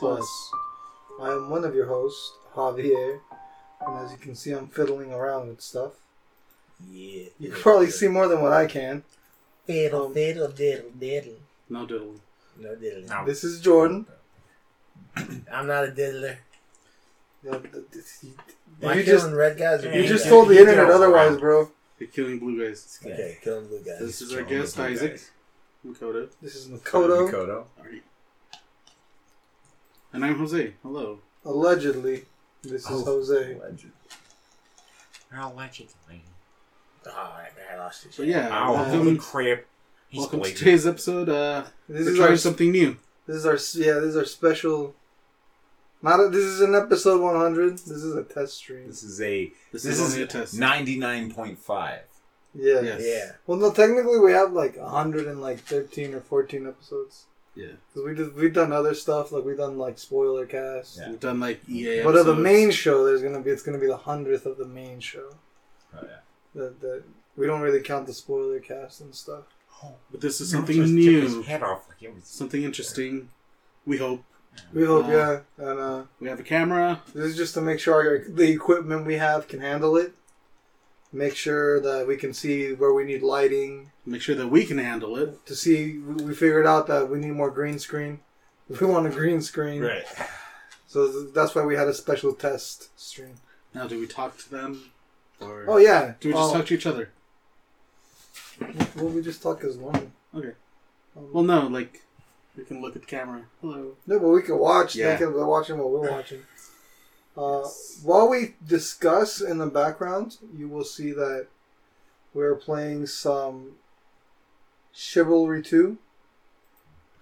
Plus. I am one of your hosts, Javier, and as you can see, I'm fiddling around with stuff. Yeah. You can probably see more than what I can. Fiddle, Um, fiddle, diddle, diddle. No diddle. No diddle. No. This is Jordan. I'm not a diddler. Yeah, th- th- you- My You killing just red guys. You just guys. told the internet otherwise, bro. You're killing blue guys. Okay, killing blue guys. This is our guest, Isaac. guys. Makoto. This is Makoto. Makoto. Alright. And I'm Jose. Hello. Allegedly, this is Oh. Jose. Legend. Allegedly. Oh, I, I lost it. So yeah, Ow, Uh, welcome, crap. He's welcome to today's episode. Uh, This we're is trying our something new. this is our yeah this is our special. Not a, this is an episode 100. This is a test stream. This is a This, this is, is a test. ninety nine point five. Yeah. Yes. Yeah. Well, no, technically we have like 113 or 14 episodes. Yeah. Cause we did, we've done other stuff like we've done like spoiler cast. Yeah. We've done like EA. But of the main show, there's gonna be it's gonna be the hundredth of the main show. Oh yeah. That that we don't really count the spoiler cast and stuff. But this is something just new. His head off like was. Something interesting. We hope. We hope, Uh, yeah, and uh, We have a camera. this is just to make sure our, the equipment we have can handle it. Make sure that we can see where we need lighting. Make sure that we can handle it. To see, we figured out that we need more green screen. We want a green screen, Right. so th- that's why we had a special test stream. Now, do we talk to them? Or Oh yeah, do we just Oh, talk to each other? Well, we just talk as normal. Okay. Um, Well, no, like, we can look at the camera. Hello. No, but we can watch. Yeah. They can they're watching what we're watching. Uh, while we discuss in the background, you will see that we're playing some Chivalry 2,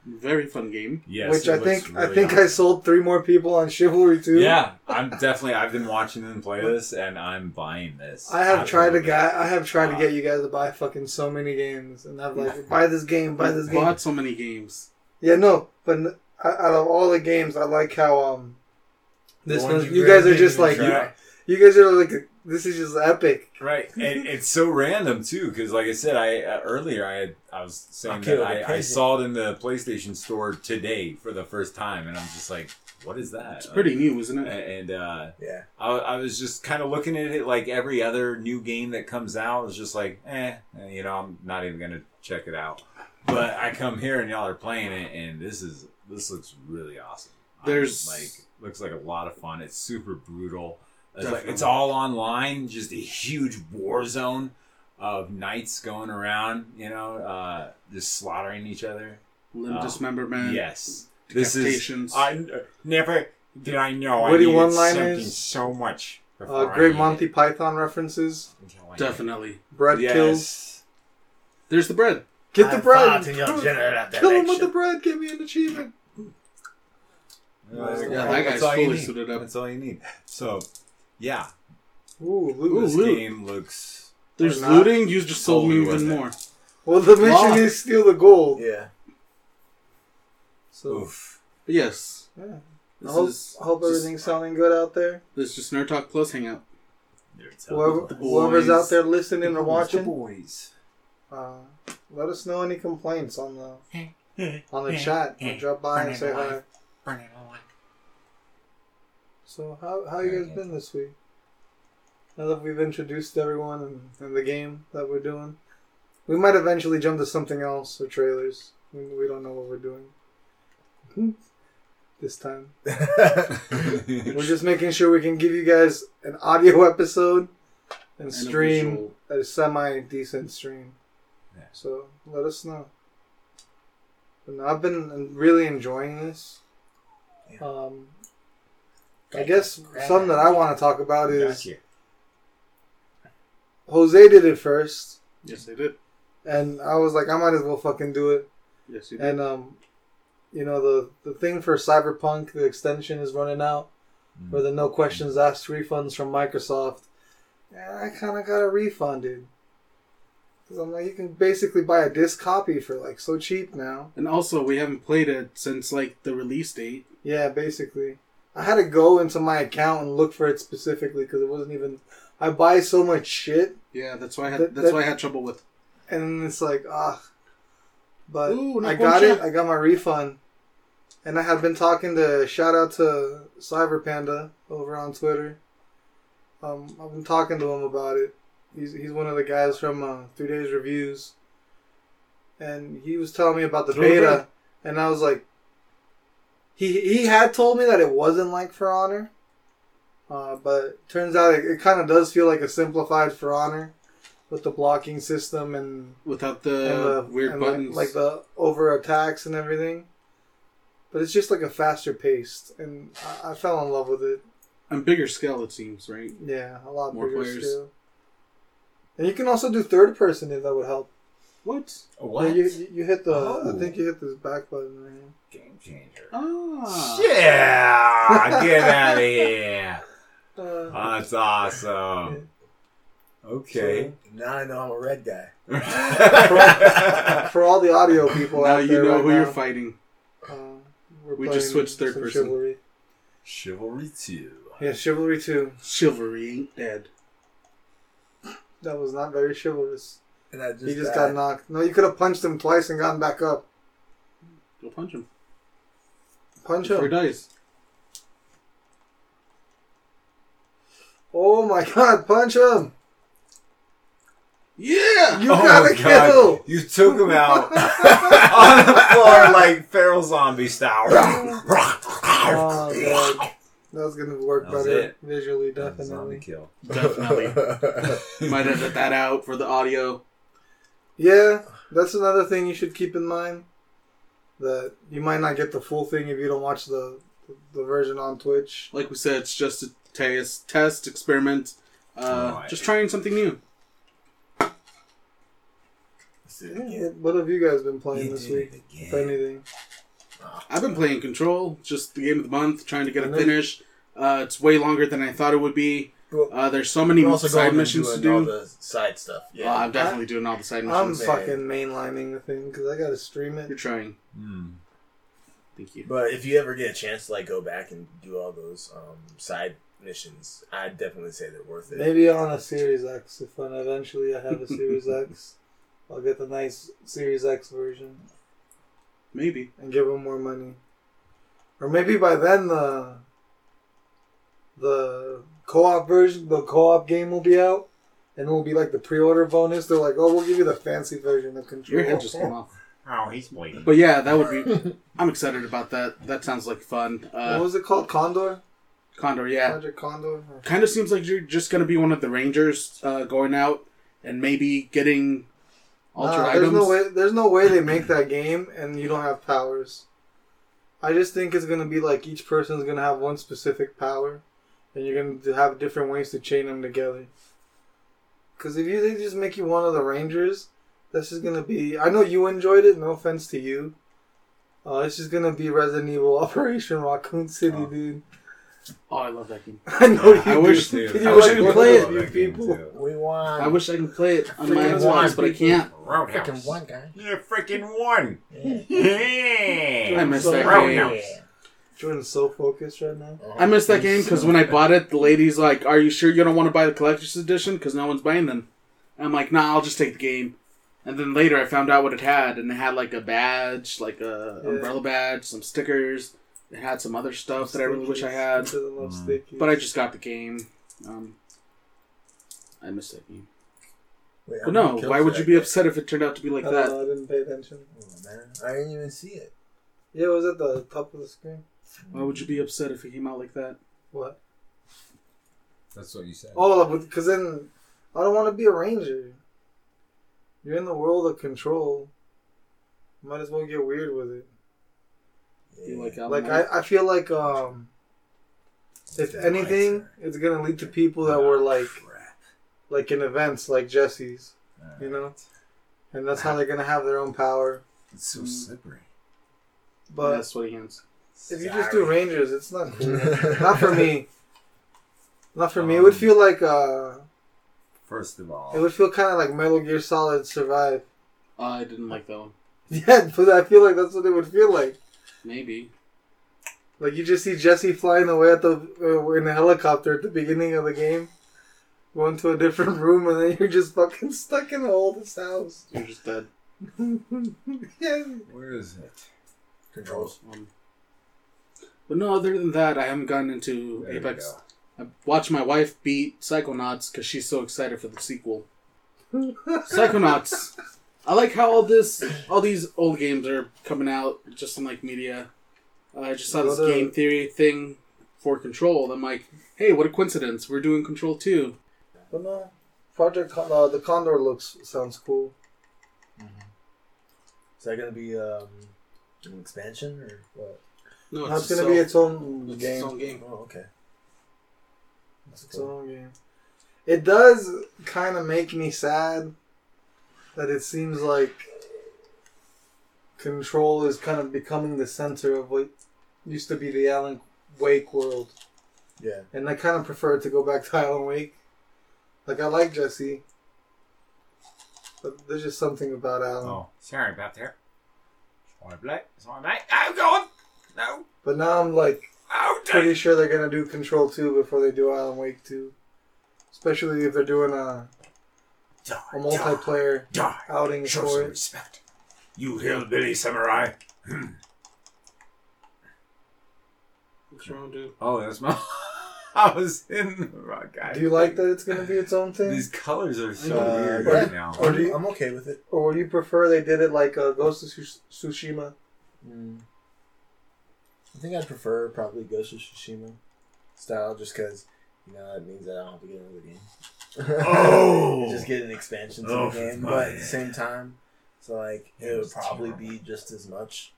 Very fun game. Yes. which I looks think I really think I sold three more people on Chivalry 2. Yeah, I'm definitely. I've been watching them play this, and I'm buying this. I have tried to get I have tried to Uh, get you guys to buy fucking so many games, and I'm like, buy this game, buy this game. bought so many games. Yeah, no, but n- out of all the games, I like how um this ones one. you You guys are just like you, you guys are like this is just epic. Right, and it's so random too, because like I said, I uh, earlier I had I was saying Okay, that well, I, I saw it in the PlayStation Store today for the first time, and I'm just like, what is that? It's pretty new, isn't it? And uh, Yeah. I, I was just kind of looking at it like every other new game that comes out. It's just like, eh, eh, you know, I'm not even gonna check it out. But I come here and y'all are playing it, and this is this looks really awesome. I'm, There's- like looks like a lot of fun. It's super brutal. It's like it's all online, just a huge war zone of knights going around, you know, uh, just slaughtering each other. Limb Oh, dismemberment. Yes, this is. I uh, never did I know I Witty needed one-liners. something so much. Uh, great needed Monty it Python references. until I Definitely. Bread yes. kills. There's the bread. Get I the bread. thought in your general Kill him with the bread. Give me an achievement. Uh, Yeah, that guy's that's all you fully need. suited up. That's all you need. So, yeah, Ooh, Ooh, loot. this loot. game looks. There's looting. You just sold me even worth it. more. Well, the mission Wow. is steal the gold. Yeah. So Oof. Yes. yeah. I This hope, is I hope just- everything's sounding good out there. This is just Nerd Talk Plus Hangout. Whoever, The whoever's out there listening or The watching, boys. uh, let us know any complaints on the on the chat. Or drop by and say hi. Burn it all. So how how you guys been this week? Now that we've introduced everyone and, and the game that we're doing, we might eventually jump to something else or trailers. We, we don't know what we're doing this time. We're just making sure we can give you guys an audio episode and And a stream visual. a semi decent stream. Yeah. So let us know. But no, I've been really enjoying this. Yeah. Um, I guess something that I want to talk about is Gotcha. Jose did it first, Yes, they did. and I was like, I might as well fucking do it. Yes, you did. And um, you know the the thing for Cyberpunk, the extension is running out Mm. for the no questions asked refunds from Microsoft. And I kind of got a refunded. Cause I'm like, you can basically buy a disc copy for like so cheap now. and also, we haven't played it since like the release date. Yeah, basically. I had to go into my account and look for it specifically because it wasn't even. I buy so much shit, Yeah, that's why I had. That- that's that- why I had trouble with. and it's like, ah. But Ooh, I got it. I got my refund. and I had been talking to shout out to Cyber Panda over on Twitter. Um, I've been talking to him about it. He's he's one of the guys from uh, Three Days Reviews, and he was telling me about the Throw beta, and I was like, he he had told me that it wasn't like For Honor, uh, but turns out it, it kind of does feel like a simplified For Honor, with the blocking system and Without and the, the weird and like- buttons. like, the over attacks and everything. But it's just like a faster paced, and I, I fell in love with it. on bigger scale, it seems, right? Yeah, a lot More bigger players. scale. And you can also do third person if that would help. What? What? Yeah, you, you you hit the. Oh. I think you hit this back button right. Game changer. Ah. Yeah! Get out of here. Uh, That's awesome. Okay. now I know I'm a red guy. for all the audio people Now out you know right who now, you're fighting. uh, we're We just switched third person. Chivalry. Chivalry 2. Yeah, Chivalry 2. Chivalry ain't dead. That was not very chivalrous. And I just, he just died. got knocked. No, you could have punched him twice and gotten back up. Go punch him. Punch Before he him. dies. Oh my god, punch him! Yeah! You Oh gotta my God. kill! You took him out on the floor like feral zombie style. Oh, oh God. That was gonna work That was better it. visually, Zombie definitely. kill. Definitely. You might edit that out for the audio. Yeah, that's another thing you should keep in mind. That you might not get the full thing if you don't watch the the version on Twitch. Like we said, it's just a test, test experiment. Uh, Right. Just trying something new. Let's it. What, what have you guys been playing You this week, if anything? I've been playing Control, just the game of the month, trying to get I it finished. Uh, it's way longer than I thought it would be. Well, Uh, there's so many also side going missions to do. all the side stuff. Yeah, Yeah. I'm definitely doing all the side missions. I'm missions. man. fucking mainlining the thing because I gotta stream it. You're trying. Hmm. Thank you. But if you ever get a chance to like go back and do all those um, side missions, I'd definitely say they're worth it. Maybe on a Series X. If when eventually I have a Series X, I'll get the nice Series X version Maybe. and give them more money. Or maybe by then the the co-op version, the co-op game will be out, and it will be like the pre-order bonus. They're like, "Oh, we'll give you the fancy version of Control." Your head just came off. Oh, he's bleeding. But yeah, that would be. I'm excited about that. That sounds like fun. what Uh, was it called? Condor. Condor, yeah. Project Condor. Kind of seems like you're just gonna be one of the Rangers uh, going out and maybe getting altered Nah, items. there's no way. There's no way they make that game and you don't have powers. I just think it's gonna be like each person's gonna have one specific power, and you're gonna have different ways to chain them together. Because if you they just make you one of the Rangers, that's just gonna be. I know you enjoyed it. No offense to you. Uh, it's just gonna be Resident Evil Operation Raccoon City, Oh. dude. Oh, I love that game. I know you I do. wish- You. I wish I could play it. those people. we won. I wish I could play it on my Freaking Xbox, but I can't. Roadhouse. freaking one guy. You freaking won. Yeah. Yeah. I miss So- that Roadhouse. Game. Jordan's so focused right now. I missed that game because when I bought it, the lady's like, "Are you sure you don't want to buy the collector's edition? Because no one's buying them." I'm like, "Nah, I'll just take the game." And then later, I found out what it had, and it had like a badge, like a Yeah. umbrella badge, some stickers. It had some other stuff that I really wish I had, Mm. stickies. but I just got the game. Um, I missed that game. Wait, But no, why would you be upset if it turned out to be like I that? know, I didn't pay attention. Oh, man. I didn't even see it. Yeah, it was at the top of the screen. Why would you be upset if it came out like that? What? That's what you said. Oh, because then I don't want to be a ranger. You're in the world of control. Might as well get weird with it. You like Like I, I feel like um, if anything, it's gonna lead to people that were like like in events like Jesse's, you know, and that's how they're gonna have their own power. It's so slippery. But yeah, sweaty hands. If you just do rangers, it's not cool. not for me. Not for me. It would feel like uh, First of all, it would feel kind of like Metal Gear Solid Survive. Uh, I didn't like that one. Yeah, but I feel like that's what it would feel like. Maybe. Like you just see Jesse flying away at the uh, in a helicopter at the beginning of the game, going to a different room, and then you're just fucking stuck in the oldest house. You're just dead. yeah, where is it? Controls. Um, But no, other than that, I haven't gotten into There Apex. I watched my wife beat Psychonauts because she's so excited for the sequel. Psychonauts. I like how all this, all these old games are coming out just in like media. Uh, I just saw this Go game theory thing for Control. I'm like, hey, what a coincidence! We're doing Control too. But no, Project Con- uh, the Condor looks sounds cool. Is that gonna be um, an expansion or what? No, No, it's a gonna be its own it's game. its own game. Oh, okay. That's Its cool. own game. It does kind of make me sad that it seems like Control is kind of becoming the center of what used to be the Alan Wake world, Yeah. and I kind of prefer to go back to Alan Wake. Like I like Jesse, but there's just something about Alan. Oh, sorry about that. Sorry, Black. Sorry, Black. I'm going. No. But now I'm like Oh, pretty sure they're gonna do Control 2 before they do Alan Wake 2. Especially if they're doing a, Die, a multiplayer Die. outing Show for some it. respect. You hillbilly samurai. What's wrong, dude? Oh, that's my. I was in the wrong guy. Do you like that it's gonna be its own thing? These colors are so Uh, weird yeah. right now. Or do you- I'm okay with it. Or would you prefer they did it like uh, Ghost of Tsushima? Mm. I think I'd prefer probably Ghost of Tsushima style, just because you know that means that I don't have to get another game. Oh! just get an expansion to Oh, the game, but at the same time, so like It it would probably terrible. be just as much.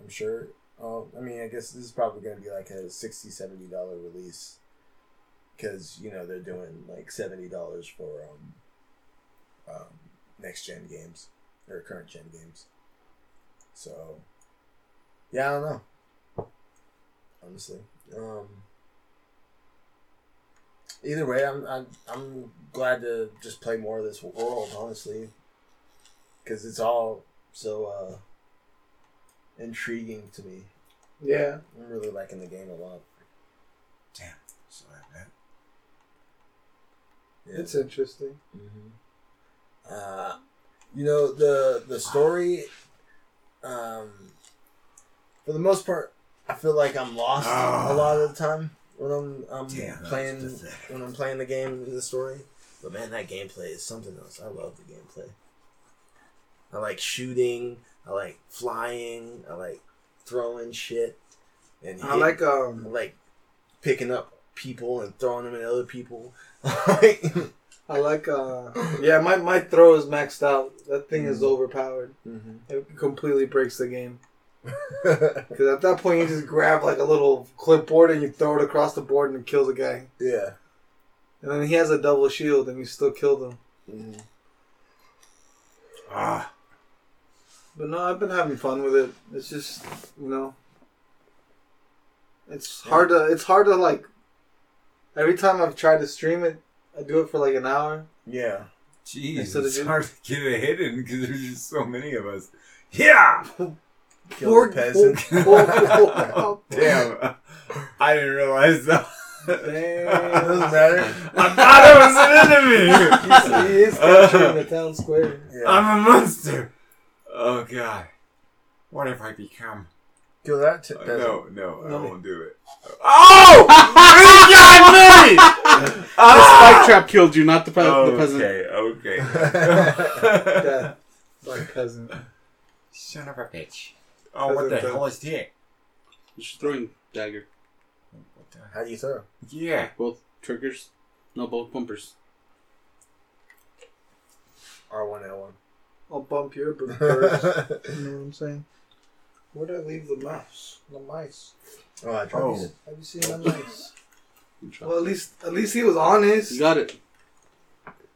I'm sure. Oh, I mean, I guess this is probably going to be like a 60 70 dollar release because you know they're doing like seventy dollars for um, um, next gen games or current gen games. So, yeah, I don't know. Honestly, um, either way, I'm, I'm I'm glad to just play more of this world. Honestly, because it's all so uh, intriguing to me. Yeah. I'm really liking the game a lot. Damn. Sorry, man. Yeah. It's interesting. hmm Uh, you know the the story. Um, for the most part, I feel like I'm lost Ah. a lot of the time when I'm I'm Damn, playing when I'm playing the game the story. But man, that gameplay is something else. I love the gameplay. I like shooting. I like flying. I like throwing shit. And I like um I like picking up people and throwing them at other people. I like uh yeah my my throw is maxed out. That thing is Mhm. overpowered. Mhm. It completely breaks the game. Because at that point you just grab like a little clipboard and you throw it across the board and it kills a guy. yeah. And then he has a double shield and you still kill them. Mhm. Ah. But no, I've been having fun with it. It's just you know, it's hard to it's hard to like. Every time I've tried to stream it, I do it for like an hour. Yeah. Jeez, it's hard to get it hidden because there's just so many of us. Yeah! Kill Poor- the peasant. poor- poor- Damn. I didn't realize that. Damn. Doesn't matter. I thought it was an enemy! he is capturing the town square. Yeah. I'm a monster! Oh, God. What have I become? Kill that t- Uh, peasant. no, no, I won't do it. Oh! he got me! The Ah! spike trap killed you, not the, pe- the peasant. Okay, okay. Yeah. Like peasant. Son of a bitch. Oh, what the Peasant, hell is that? Just throwing dagger. What the- How do you throw? Yeah. Both triggers. No, both bumpers. R1 L1. I'll bump your boot first. you know what I'm saying? Where did I leave the mouse? The mice. Oh, I tried Oh. Have you seen the mice? Well, at least at least he was honest. You got it.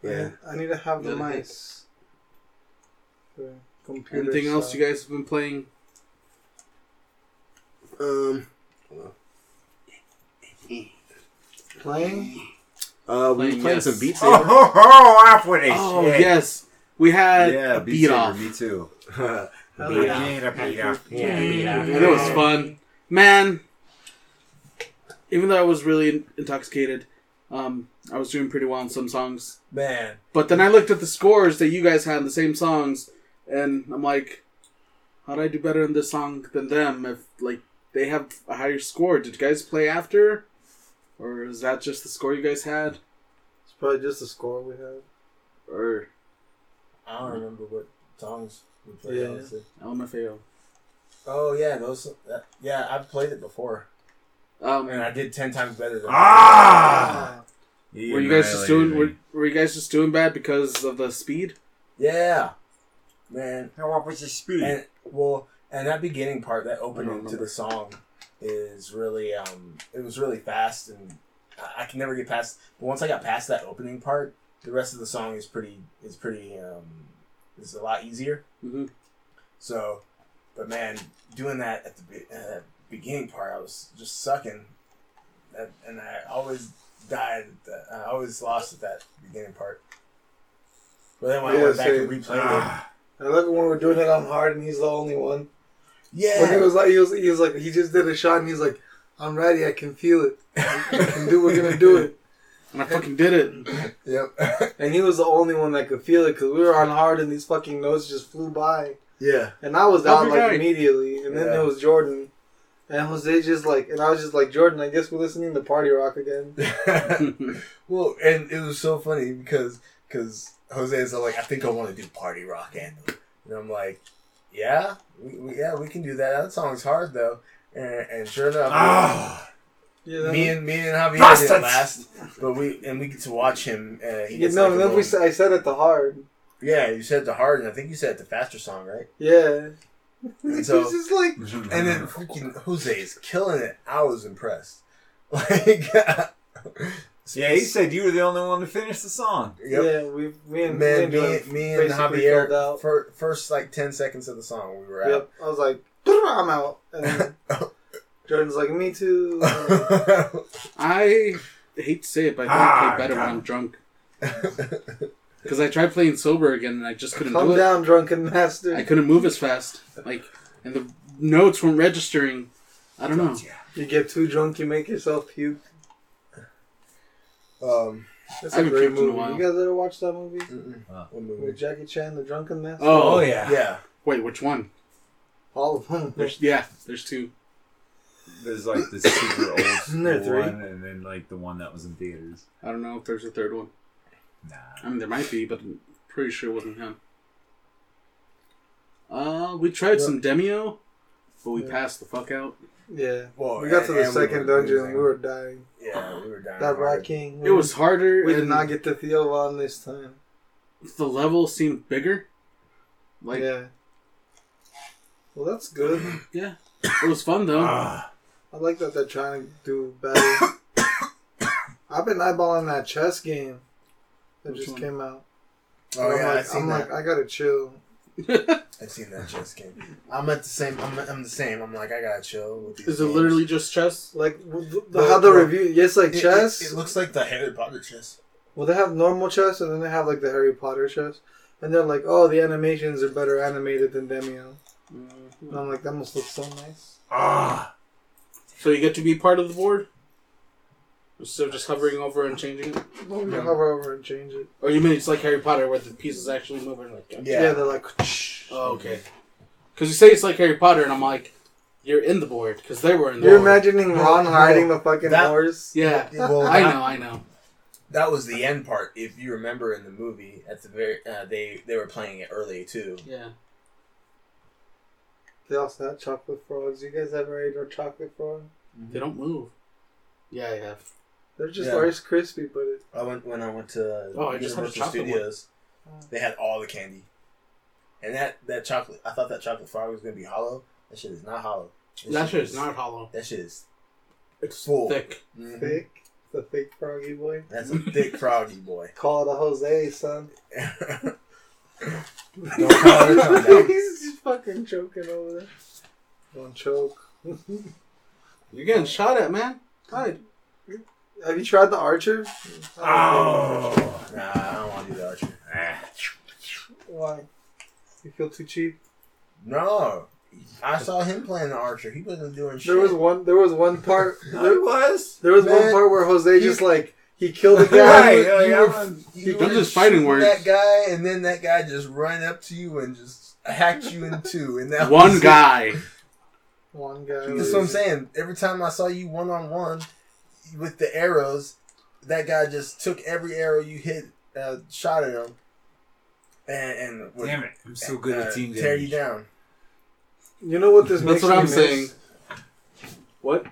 Yeah. I need to have the You got mice. Computer Anything else you guys have been playing? Um. playing? Uh, we Playing, were playing yes. some Beat Oh, Saber. ho, ho, off with it. Oh shit. yes, we had Yeah, a Beat beat Saber, off, Me too. Hell Beat off. Yeah, beat off. Yeah, beat off. and it was fun. Man, even though I was really intoxicated, um, I was doing pretty well on some songs. Man. But then I looked at the scores that you guys had on the same songs, and I'm like, how would I do better in this song than them if like they have a higher score. Did you guys play after, or is that just the score you guys had, It's probably just the score we have. or I don't remember what songs we played. Yeah. honestly. LMFAO? Oh yeah, those. That, yeah, I've played it before, Um, and I did ten times better than. Ah! He were you guys just doing? Were, were you guys just doing bad because of the speed? Yeah, man. How What was the speed? And well, and that beginning part, that opening to the song, is really um, it was really fast, and I, I can never get past. But once I got past that opening part, the rest of the song is pretty is pretty um, is a lot easier. Mm-hmm. So, but man, doing that at the be- uh, beginning part, I was just sucking, that, and I always died. That, I always lost at that beginning part. But then when I went back and replayed it, Ah. I love it when we're doing it on hard and he's the only one. Yeah, When he was like, he was, he was like, he just did a shot and he's like, I'm ready. I can feel it. I can do. We're gonna do it. And I fucking did it. yep, And he was the only one that could feel it because we were on hard and these fucking notes just flew by. yeah. And I was Don't out like immediately. And then Yeah. there was Jordan. And Jose just like, and I was just like, Jordan, I guess we're listening to Party Rock again. well, and it was so funny because because Jose is like, I think I want to do party rock anthem, and I'm like, yeah, we, we, yeah, we can do that. That song's hard though, and, and sure enough, Ah. Yeah, me and me and Javier Bastards! didn't last, but we and we get to watch him. Uh, he you gets know, like a then we said, I said it to hard. yeah, you said the hard, and I think you said the faster song, right? Yeah. And He's so- just like, And then freaking Jose is killing it. I was impressed. Like, yeah, he said you were the only one to finish the song. Yep. yeah, we, me and Man, and me, Jordan me and Javier, out. fir- first like 10 seconds of the song, we were out. Yep. I was like, I'm out. And then Jordan's like, me too. I hate to say it, but I think I Ah, play better when I'm drunk. Because I tried playing sober again and I just couldn't Calm do it. down, drunken master. I couldn't move as fast. Like, and the notes weren't registering. I don't know. You get too drunk, you make yourself puke. Um, That's I a haven't great puked a movie. while. You guys ever watch that movie? What With? Jackie Chan, the drunken master? Oh, Oh yeah. Yeah. Wait, which one? All of them. There's yeah, there's two. There's like the super old Isn't there three? one, and then like the one that was in theaters. I don't know if there's a third one. Nah. I mean, there might be, but I'm pretty sure it wasn't him. Uh, we tried some Demeo, but we Yeah. passed the fuck out. Yeah. Well, we got to the and we second were dungeon and we were dying. Yeah, we were down. That hard. King. It was harder, We did and not get the feel on this time. the level seemed bigger. Like, yeah, yeah. Well, that's good. Yeah, it was fun though. Ah. I like that they're trying to do better. I've been eyeballing that chess game that Which just one? came out. Oh, I'm yeah, like, I've seen I'm that. like, I gotta chill. I've seen that chess game. I'm at the same. I'm, I'm the same. I'm like, I gotta chill with these Is it games. literally just chess? Like the, The- how the the- review, yes, like It- it- chess. It, looks like the Harry Potter chess. well, they have normal chess and then they have like the Harry Potter chess, and they're like, oh, the animations are better animated than Demeo. And I'm like, that must look so nice. Ah. So you get to be part of the board. Instead of just hovering over and changing it, Well, you Yeah. hover over and change it. or you mean it's like Harry Potter where the pieces actually move and like. Yeah. Yeah, they're like, Oh, okay. Because you say it's like Harry Potter, and I'm like, you're in the board because they were in the board. you're board. imagining Ron No, hiding the fucking that- horse. Yeah, Well, I that- know, I know. That was the end part. If you remember in the movie, at the very, uh, they they were playing it early too. Yeah. They also had chocolate frogs. You guys ever ate a chocolate frog? They don't move. Yeah, I have. They're just Yeah. Rice Krispie, but it, I went when I went to Oh, I just had a Universal one. Studios. They had all the candy, and that that chocolate. I thought that chocolate frog was gonna be hollow. That shit is not hollow. That shit is not hollow. That shit is It's full. thick. Mhm. thick. The thick froggy boy. That's a thick froggy boy. Call it a Jose, son. Don't call it a. He's just fucking choking over there. Don't choke. You're getting shot at, man. Hide. Have you tried the Archer? Oh. Nah, I don't want to do the archer. Why? You feel too cheap? No, I saw him playing the archer. He wasn't doing shit. There was one. There was one part. No, There, was. there was one part where Jose you- just like he killed a You guy. were- yeah, you were- man. you They're were just fighting shooting words. That guy, and then that guy just ran up to you and just hacked you in two, and that One it. guy. One guy. That was it. One guy. That's what I'm saying. Every time I saw you one on one with the arrows, that guy just took every arrow you hit, uh, shot at him, and, and would, Damn it! I'm so good uh, at team tear damage. you down. You know what this That's makes what me I'm miss? saying. What?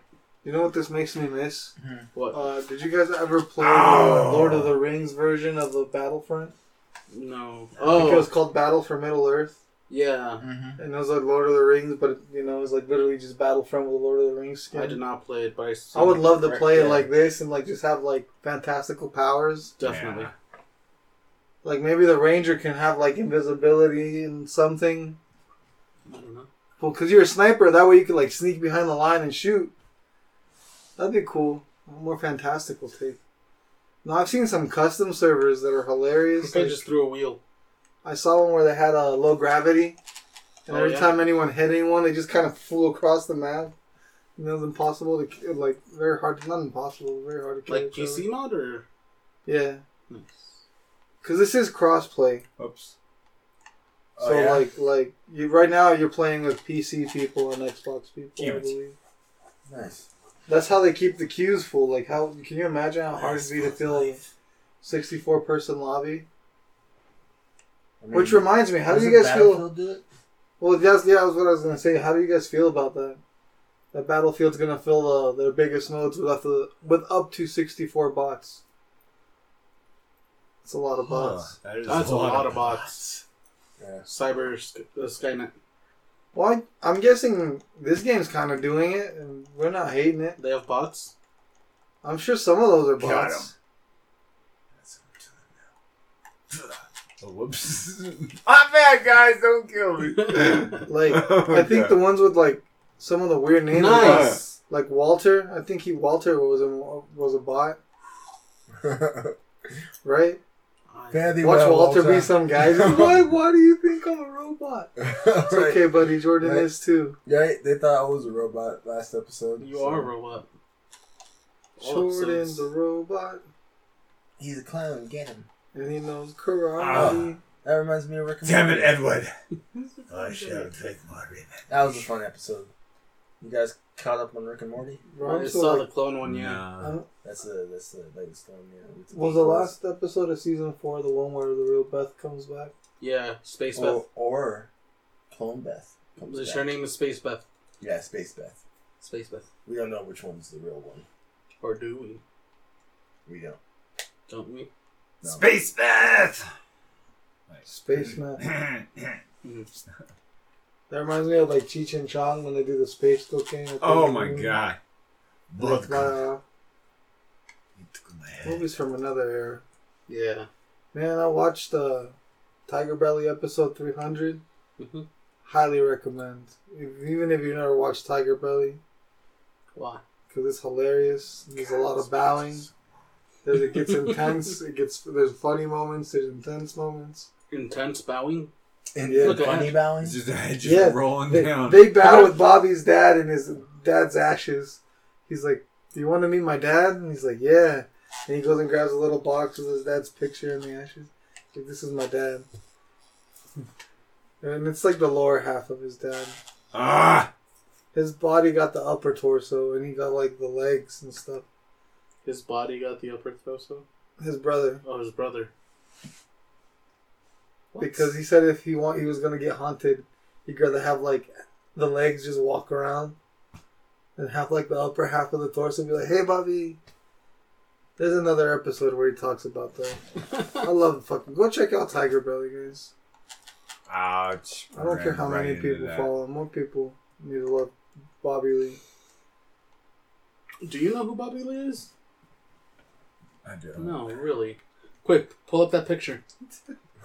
You know what this makes me miss? What? Uh, did you guys ever play Oh. the Lord of the Rings version of the Battlefront? no. I think it Oh, was called Battle for Middle Earth, yeah. Mm-hmm. and it was like Lord of the Rings, but you know it was like literally just Battlefront with Lord of the Rings skin. I did not play it, but I, I would love to play it like this and like just have like fantastical powers. Definitely. Yeah. Like maybe the ranger can have like invisibility and something. I don't know. Well, because you're a sniper, that way you could like sneak behind the line and shoot. That'd be cool. A more fantastical take. Now I've seen some custom servers that are hilarious. think I Like, just threw a wheel. I saw one where they had a low gravity, and Oh, every yeah? time anyone hit anyone, they just kind of flew across the map. You know, it's impossible to ki- like very hard. Not impossible, very hard to kill. Like each PC mod or? other. Yeah, Nice. because this is crossplay. Oops. Oh, So yeah? like like you right now you're playing with PC people and Xbox people. I Damn it. believe. Nice. That's how they keep the queues full. Like how can you imagine how hard it'd be to fill a 64 person lobby? I mean, Which reminds me, how do you guys feel? Do it? Well, yes, yeah, that's what I was gonna say. How do you guys feel about that? That Battlefield's gonna fill uh, their biggest nodes with up to with up to 64 bots. It's a lot of bots. That is That's a lot of bots. Yeah. Cyber Sk- uh, Skynet. Well, I, I'm guessing this game's kind of doing it, and we're not hating it. They have bots. I'm sure some of those are Got bots. Whoops. My bad, guys. Don't kill me. Like Oh I think God. the ones with like some of the weird names, nice. like Walter. I think he Walter was a was a bot, right? Fancy Watch well, Walter be some guy. Why? Why do you think I'm a robot? It's right. okay, buddy. Jordan Right. is too. Right? They thought I was a robot last episode. You so- are a robot. All Jordan episodes. the robot, He's a clown. Get him. And he knows karate. Ah. That reminds me of Rick and Morty. Damn it, Edward. I shall take my revenge. That was a fun episode. You guys caught up on Rick and Morty? Bro, I I'm so, saw like- the clone one, yeah. Nah. That's the that's the latest one. Yeah. with was the last episode of season four the one where the real Beth comes back? Yeah, Space or, Beth. or Clone Beth comes Her back. name is Space Beth. Yeah, Space Beth. Space Beth. We don't know which one's the real one. Or do we? We don't. Don't we? No. Space Beth! Spaceman. Mm. That reminds me of like Cheech and Chong when they do the space cocaine. at oh my beginning. god. Like, Vodka. uh, He took my head. movies from another era. Yeah. Man, I watched uh, Tiger Belly episode 300. hmm Highly recommend. If, even if you never watched Tiger Belly, Why? because it's hilarious. There's a lot of bowing. There's, it gets intense. It gets there's funny moments. There's intense moments. Intense bowing? And Yeah. Look funny that. bowing. It's just, it's just Yeah, rolling They, down. they bow with Bobby's dad and his dad's ashes. He's like, "Do you want to meet my dad?" And he's like, "Yeah." And he goes and grabs a little box with his dad's picture in the ashes. Like, this is my dad. And it's like the lower half of his dad. ah! His body got the upper torso, and he got like the legs and stuff. His body got the upper torso? His brother, Oh, his brother. What? because he said if he want, he was gonna get haunted, he'd rather have like the legs just walk around, and have like the upper half of the torso be like, "Hey, Bobby." There's another episode where he talks about that. I love fucking. Go check out Tiger Belly, guys. Ouch. I don't care how many right into people that. follow. him. More people need to love Bobby Lee. Do you know who Bobby Lee is? I do. No, really. Quick, pull up that picture.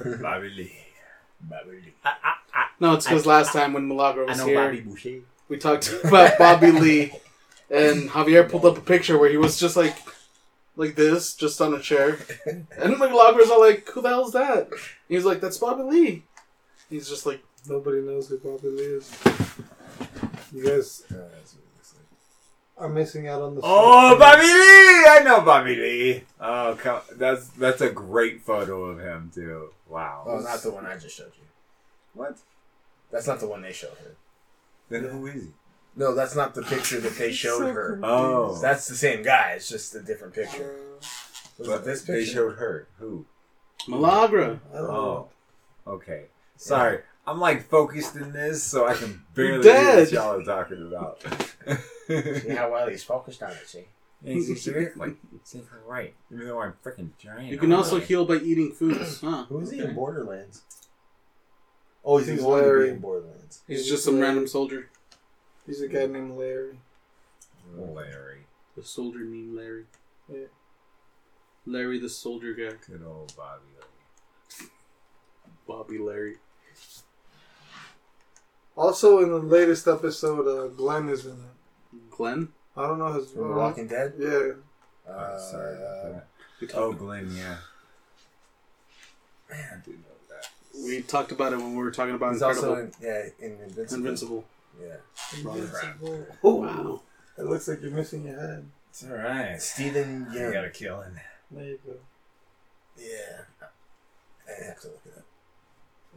Bobby Lee. Bobby Lee. No, it's because last time when Milagro I was know here, Bobby Boucher. we talked about Bobby Lee, and Javier pulled up a picture where he was just like, like this, just on a chair, and Milagro's all like, "Who the hell's that?" And he's like, "That's Bobby Lee." He's just like, Nobody knows who Bobby Lee is. You guys Yeah, that's what it looks like. Are missing out on the. Oh, Bobby Lee! I know Bobby Lee. Oh, come, that's that's a great photo of him too. Wow. Oh, not the one I just showed you. What? That's not the one they showed her. Then who is he? No, that's not the picture that they showed So her. confused. Oh. That's the same guy. It's just a different picture. Was But it this they showed her. Who? Milagro. I. Oh. Okay. Sorry. I'm like focused in this, so I can barely You're hear what y'all are talking about. See how well he's focused on it. See. Exactly. See, right. Even though I'm freaking giant. You can also heal by eating foods. Huh. Who is he in Borderlands? Oh, he's, He's going to be Larry. in Borderlands. He's just some random soldier. He's a guy named Larry. Larry. The soldier named Larry. Yeah. Larry the soldier guy. Good old Bobby. Lee. Bobby Larry. Also, in the latest episode, uh, Glenn is in it. Glenn? I don't know his. From The Walking Dead. Yeah. Uh, Oh, sorry about that. We Oh, Glenn, yeah. Man, I do know that. we talked about it when we were talking about he's Incredible. also in, yeah in Invincible. Invincible. Yeah. Invincible. Oh, wow. It looks like you're missing your head. It's alright. Steven You gotta kill him. There you go. Yeah. I have to look it up.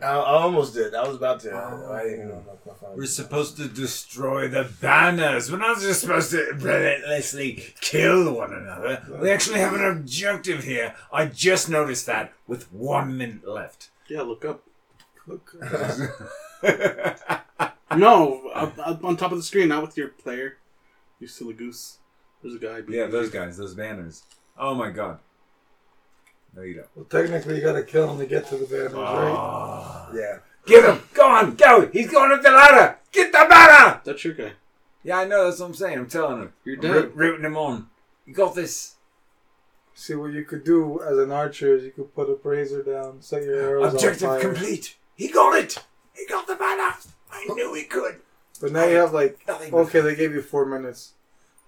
I, I almost did. I was about to. I oh. didn't even know if my phone. We're supposed to destroy the banners. We're not just supposed to relentlessly kill one another. We actually have an objective here. I just noticed that with one minute left. Yeah, look up. Look. No, up, up on top of the screen, not with your player. You silly goose. There's a guy. yeah, those guys, those banners. Oh my god. No, you don't. Well, technically, you gotta kill him to get to the banners, right? Oh. Yeah. Get him! Go on, go! He's going up the ladder! Get the banner! That's your guy. Yeah, I know, that's what I'm saying. I'm telling him. You're I'm dead. ri- rooting him on. You got this. See, what you could do as an archer is you could put a brazier down, set your arrows Objective on fire. complete. He got it! He got the banner! I knew he could. But now you have like, Nothing but- okay, they gave you four minutes.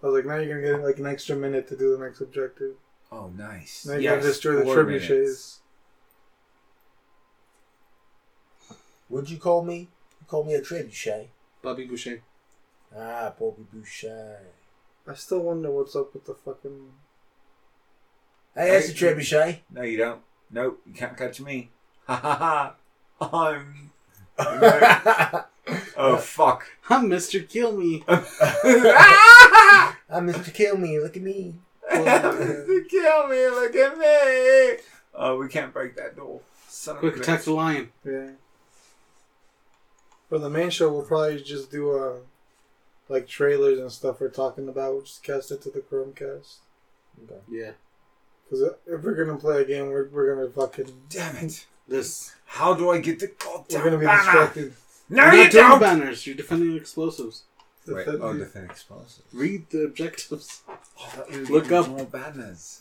I was like, now you're gonna get like an extra minute to do the next objective. Oh, nice. Now you Yes, gotta destroy the four trebuchets. minutes. What'd you call me? You called me a trebuchet. Bobby Boucher. Ah, Bobby Boucher. I still wonder what's up with the fucking. Hey, that's a trebuchet. No, you don't. Nope, you can't catch me. Ha ha ha. I'm. Oh, fuck. I'm Mr. Kill Me. I'm Mr. Kill Me. Look at me. Mr. Kill me, look at me. Oh, we can't break that door. Son Quick, of attack bitch. the lion. Yeah. For the main show, we'll probably just do uh, like trailers and stuff we're talking about. We'll just cast it to the Chromecast. Okay. Yeah. Because if we're gonna play a game, we're, we're gonna fucking Damn it. This. How do I get the we're goddamn gonna be banner? distracted. No, You're you not don't. banners. You're defending explosives. Wait, Defend- oh, defend explosives. Read the objectives. Oh, I thought Look up. more banners.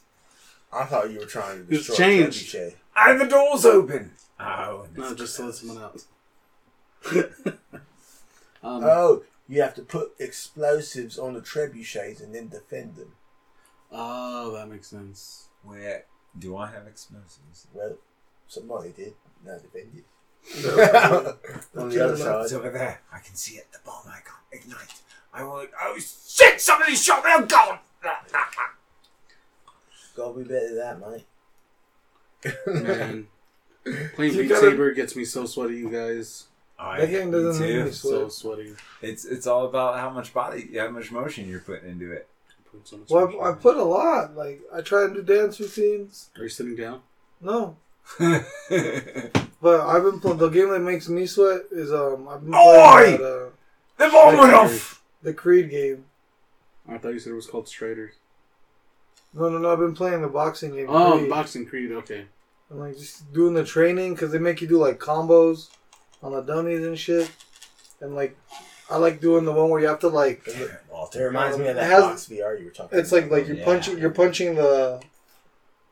I thought you were trying to It's destroy changed. trebuchet. And the door's open. Oh, and No, it's just to let someone out. um, Oh, you have to put explosives on the trebuchets and then defend them. oh, that makes sense. Where do I have explosives? Well, somebody did. Now defend it. Yeah. on the other It's side. over there. I can see it. The bomb icon. Ignite. I will. Oh shit! Somebody shot me. Oh gone! Gotta be better than that, mate. Man. Playing You Beat gotta- Saber gets me so sweaty, you guys. I, That game doesn't me make too. me So sweat. sweaty. It's it's all about how much body, how much motion you're putting into it. Put so much Well, I, I on. put a lot. Like I try and do dance routines. Are you sitting down? No, the but I've been playing. The game that makes me sweat is um. I've been Oi! playing that, uh, bomb went off. the Creed game. I thought you said it was called Striders. No, no, no. I've been playing the boxing game. Oh, Creed. Boxing Creed. Okay. I'm like just doing the training because they make you do like combos on the dummies and shit. And like, I like doing the one where you have to like. Walter, it reminds me of that It has- box VR you were talking It's like like you're Yeah. punching you're punching the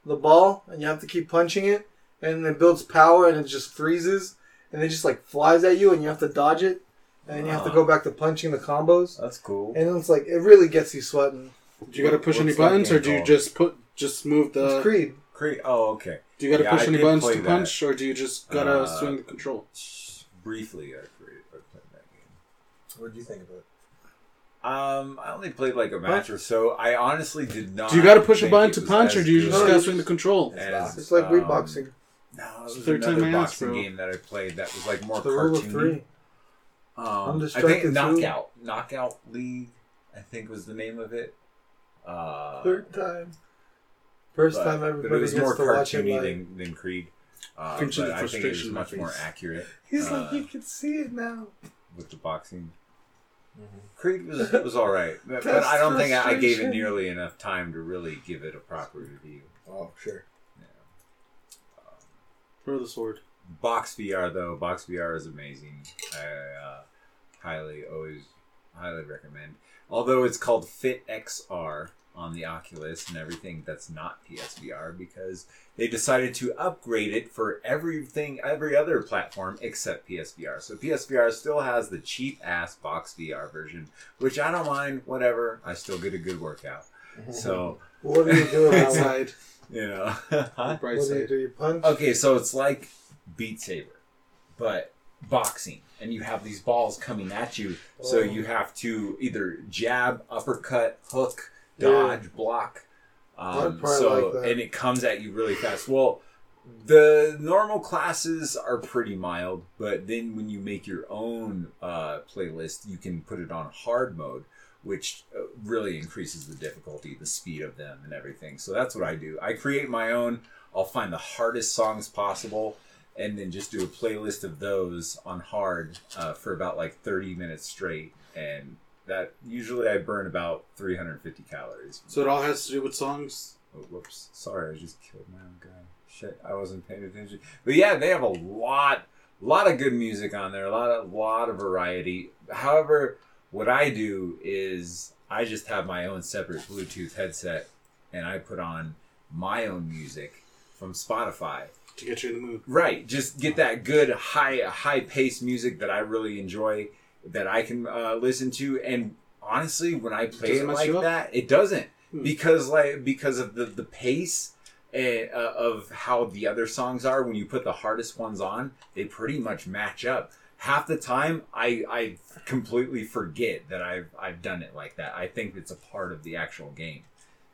the ball and you have to keep punching it and it builds power and it just freezes and it just like flies at you and you have to dodge it and then you have to go back to punching the combos That's cool. and it's like it really gets you sweating. Do you got to push any What's that buttons, or do you called? just put just move It's the? Creed. Creed. Oh, okay. Do you got to Yeah, push I any did buttons play to that. punch, or do you just gotta Uh, swing the control? Briefly, I played, I played that game. What did you think of it? Um, I only played like a match or so. I honestly did not. Do you got to push a think button it to was punch, as or do you just No, gotta swing the control? as, It's like um, beatboxing. No, it was Third time another I asked, boxing bro. game that I played that was like more The rule of cartoony. three. I'm Um, I think too. Knockout, Knockout League, I think was the name of it. Uh, Third time. First but, time but everybody it was gets more to watch it cartoony live. than, than Creed. Uh, Can see but the I think it was frustration in my much more face. accurate He's uh, like, you can see it now. with the boxing. Mhm. Creed was was all right, but, but That's I don't think I, I gave it frustration. nearly enough time to really give it a proper review. Oh, sure. Throw the sword. Box VR though, Box VR is amazing. I uh, highly always highly recommend. Although it's called Fit XR on the Oculus and everything, that's not PSVR because they decided to upgrade it for everything, every other platform except PSVR. So PSVR still has the cheap ass Box VR version, which I don't mind. Whatever, I still get a good workout. So What do you do Bright about it? side. You know. Bright What do you side. do? You punch? Okay, so it's like Beat Saber, but boxing, and you have these balls coming at you. So Oh. you have to either jab, uppercut, hook, dodge, block. Um, I'd so like that. and it comes at you really fast. Well, the normal classes are pretty mild, but then when you make your own uh, playlist, you can put it on hard mode, which uh, really increases the difficulty, the speed of them, and everything. So that's what I do. I create my own. I'll find the hardest songs possible, and then just do a playlist of those on hard uh, for about like thirty minutes straight, and that usually I burn about three hundred fifty calories. So it all has to do with songs. Oh, whoops. Sorry, I just killed my own guy. Shit, I wasn't paying attention. But yeah, they have a lot, a lot of good music on there. A lot of, lot of variety. However, what I do is I just have my own separate Bluetooth headset, and I put on my own music from Spotify. To get you in the mood. Right, just get that good high high paced music that I really enjoy that I can uh, listen to. And honestly, when I play Doesn't it like that, it doesn't Hmm. because like because of the the pace and, uh, of how the other songs are. When you put the hardest ones on, they pretty much match up. Half the time, I I completely forget that I've I've done it like that. I think it's a part of the actual game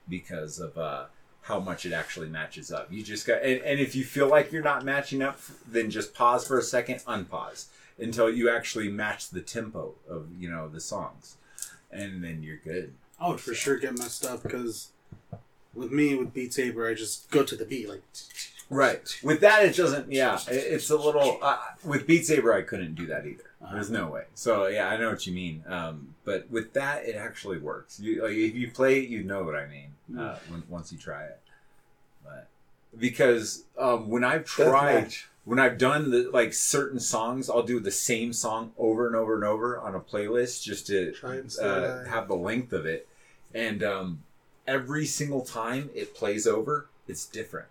because of uh, how much it actually matches up. You just got, and, and if you feel like you're not matching up, then just pause for a second, unpause until you actually match the tempo of you know the songs, and then you're good. I would for sure get messed up because with me with Beat Saber, I just go to the beat like. Right. With that, it doesn't. Yeah, it's a little. Uh, with Beat Saber, I couldn't do that either. There's no way. So yeah, I know what you mean. Um, but with that, it actually works. You like if you play it, you know what I mean. Uh, when, once you try it, but because um, when I've tried, when I've done the like certain songs, I'll do the same song over and over and over on a playlist just to Try and uh, have the length of it, and um, every single time it plays over, it's different.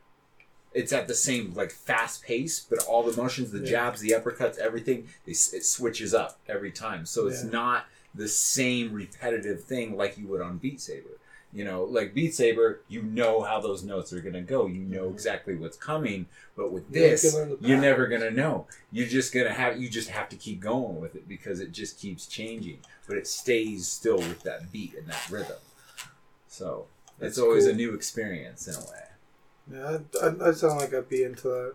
It's at the same like fast pace, but all the motions, the Yeah. jabs, the uppercuts, everything, they, it switches up every time. So it's Yeah. not the same repetitive thing like you would on Beat Saber. You know, like Beat Saber, you know how those notes are gonna go. You know exactly what's coming. But with this, you're never gonna know. You're just gonna have you just have to keep going with it because it just keeps changing. But it stays still with that beat and that rhythm. So it's That's always a new experience in a way. Yeah, I, I, I sound like I'd be into that.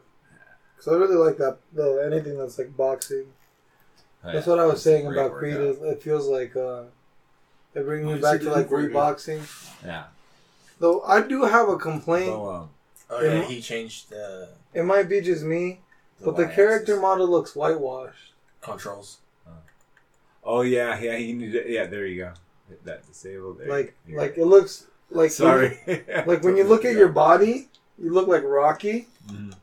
Because I really like that, though, anything that's like boxing. That's what I was It's saying about Creed. workout. It, it feels like uh, it brings Oh, me back to like didn't work reboxing. Yeah. Though I do have a complaint. So, um, Oh yeah, Yeah. he changed the, It might be just me, the but the Y-axis character model looks whitewashed. controls. oh yeah, yeah. You need to, yeah. There you go. Hit that disabled. There Like, you go. like it looks like Sorry. Like when you look at your body, you look like Rocky, Mhm.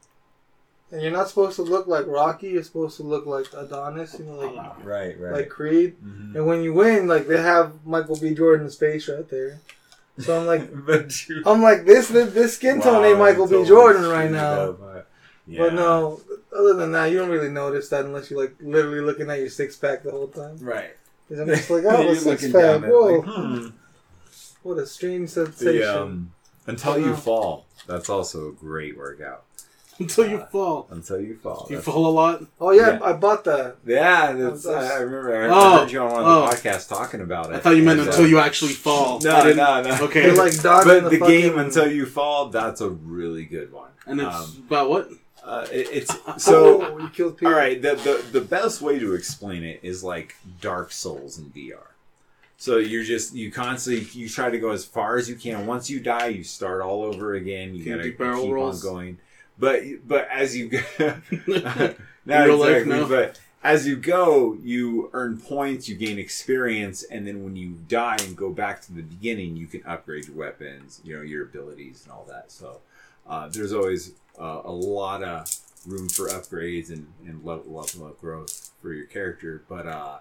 and you're not supposed to look like Rocky. You're supposed to look like Adonis, you know, like Right. Right. like Creed. Mhm. And when you win, like they have Michael B. Jordan's face right there. So I'm like, you, I'm like this this, this skin tone Wow, ain't Michael B. Jordan right now. up, uh, yeah. But no, other than that, you don't really notice that unless you're like literally looking at your six pack the whole time. Right. 'Cause I'm just like, oh, a six pack. down at it Whoa, like, hmm. what a strange sensation. The, um, until you fall. That's also a great workout. Until you Uh, fall. Until you fall. You That's- fall a lot. oh yeah, yeah. I bought that. Yeah, that's, That's- I remember. I, Oh, I heard you on one of the oh. podcasts talking about it. I thought you meant And, uh, until you actually fall. I No, didn't- no, no. Okay. They're like dodging But the fucking- game until you fall, that's a really good one. And it's Um, about what? Uh, it, it's so. oh, you killed people. All right, the, the the best way to explain it is like Dark Souls in VR. So you're just you constantly you try to go as far as you can. Once you die, you start all over again. You gotta keep rolls? on going. But but as you go, not real exactly, no. but as you go, you earn points, you gain experience, and then when you die and go back to the beginning, you can upgrade your weapons, you know, your abilities and all that. So uh, there's always uh, a lot of room for upgrades and, and level, level up growth for your character. But uh,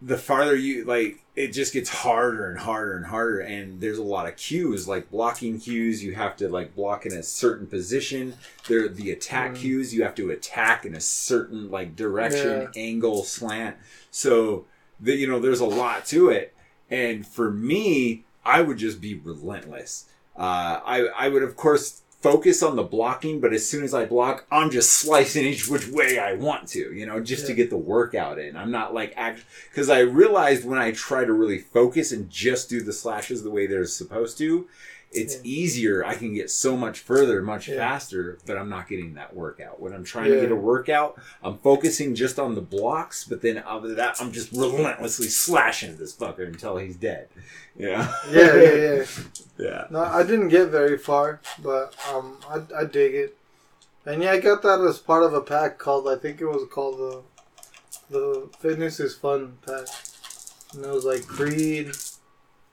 the farther you like, it just gets harder and harder and harder. And there's a lot of cues, like blocking cues. You have to like block in a certain position. There, the attack Mm. cues. You have to attack in a certain like direction, angle, slant. So the, you know, there's a lot to it. And for me, I would just be relentless. Uh, I I would of course focus on the blocking, but as soon as I block, I'm just slicing each which way I want to, you know, just to get the workout in. I'm not like act because I realized when I try to really focus and just do the slashes the way they're supposed to, it's Yeah. easier. I can get so much further, much Yeah. faster, but I'm not getting that workout. When I'm trying to get a workout, I'm focusing just on the blocks, but then other that, I'm just relentlessly slashing this fucker until he's dead. Yeah. Yeah, yeah, yeah. yeah. No, I didn't get very far, but um, I, I dig it. And yeah, I got that as part of a pack called I think it was called the the Fitness is Fun pack, and it was like Creed,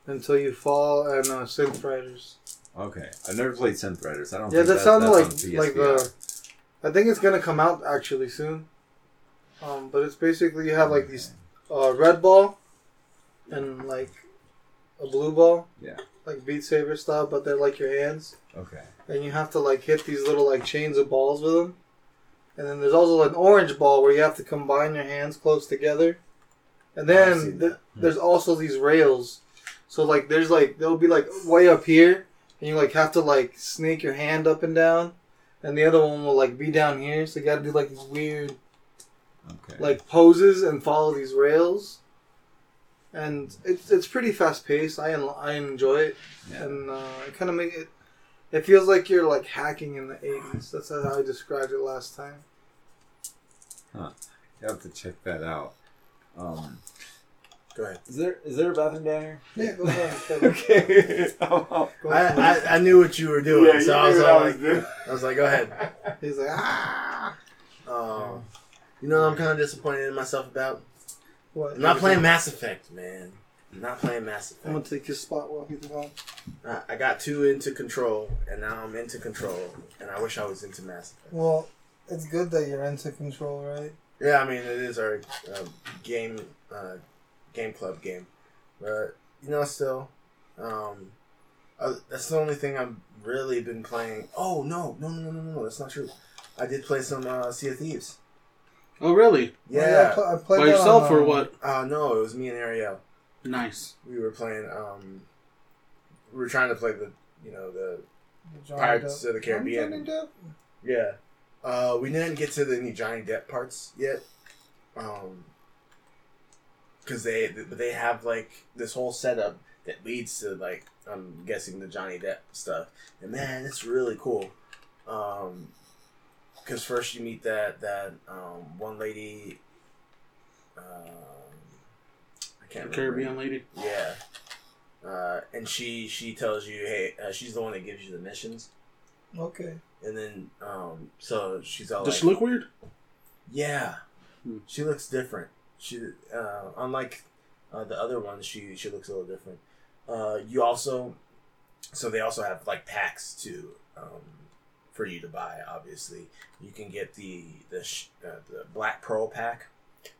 Until You Fall, and uh, Synth Riders. Okay. I've never played Synth Riders. I don't Yeah, think that that, sounded like like the. I think it's gonna come out actually soon. Um, but it's basically you have like these uh, red ball, and like a blue ball. Yeah. Like Beat Saber style, but they're like your hands. Okay. and you have to like hit these little like chains of balls with them. And then there's also an orange ball where you have to combine your hands close together. And then seen th- that. there's also these rails. So like there's like they'll be like way up here, and you like have to like snake your hand up and down, and the other one will like be down here. So you got to do like these weird Okay. like poses and follow these rails. And it's it's pretty fast paced. I en- I enjoy it yeah. and uh, it kind of make it. It feels like you're like hacking in the '80s. That's how I described it last time. Huh. You have to check that out. Um, Go ahead. is there is there a bathroom down here? Yeah, go ahead. okay. Oh, oh. Go I. I, I knew what you were doing, Yeah, so you I was knew all what I like, was doing. I was like, go ahead. He's like, ah. Um, you know, what I'm kind of disappointed in myself about. What? I'm not playing Mass Effect, man. I'm not playing Mass Effect. I'm gonna take your spot while he's gone. I, I got too into Control, and now I'm into Control, and I wish I was into Mass Effect. Well, it's good that you're into control, right? Yeah, I mean it is our uh, game uh, game club game, but you know still, um, uh, that's the only thing I've really been playing. Oh no no no no no no that's not true. I did play some uh, Sea of Thieves. Oh, really? Oh, I, Yeah. pl- I played By yourself on, or um, what? Uh, no, it was me and Ariel. Nice. We were playing. Um, we were trying to play the you know the Johnny Pirates Depp. of the Caribbean. Johnny Depp? yeah. Uh, we didn't get to the any Johnny Depp parts yet. Um, because they they have like this whole setup that leads to like I'm guessing the Johnny Depp stuff, and man, it's really cool. Um, because first you meet that that um one lady. Um, I can't remember. Caribbean lady. Yeah. Uh, and she she tells you, hey, uh, she's the one that gives you the missions, Okay. and then um, so she's all Does like, she look weird? yeah, Hmm. she looks different. She uh, unlike uh, the other ones, she she looks a little different. Uh, you also, so they also have like packs too um, for you to buy. Obviously, you can get the the sh- uh, the Black Pearl pack,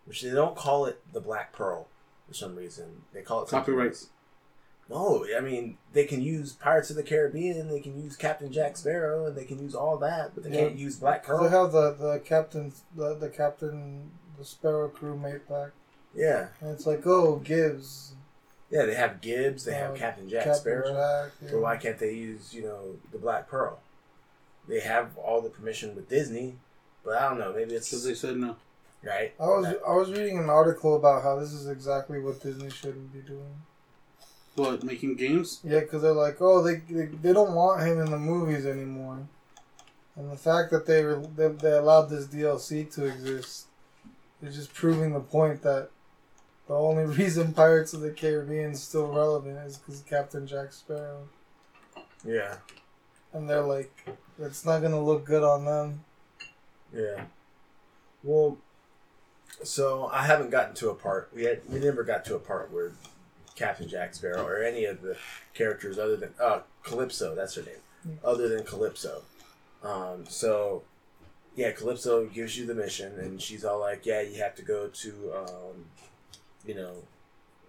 which they don't call it the Black Pearl for some reason. They call it something Copyright. else. No, I mean they can use Pirates of the Caribbean, they can use Captain Jack Sparrow, and they can use all that, but they Yeah. can't use Black Pearl. They have the the captain the, the captain the Sparrow crewmate back, yeah, and it's like oh Gibbs, yeah, they have Gibbs, they have Uh, Captain Jack Captain Sparrow. Jack. yeah. But why can't they use, you know, the Black Pearl? They have all the permission with Disney, but I don't know. Maybe it's Because they said no. right. I was I was reading an article about how this is exactly what Disney shouldn't be doing. What, making games? Yeah, because they're like, oh, they, they they don't want him in the movies anymore, And the fact that they were they, they allowed this DLC to exist is just proving the point that the only reason Pirates of the Caribbean is still relevant is because Captain Jack Sparrow. Yeah, And they're like, it's not gonna look good on them. yeah. Well, so I haven't gotten to a part. We had we never got to a part where Captain Jack Sparrow or any of the characters other than uh Calypso, that's her name. Other than Calypso. Um, so yeah, Calypso gives you the mission and she's all like, Yeah, you have to go to um, you know,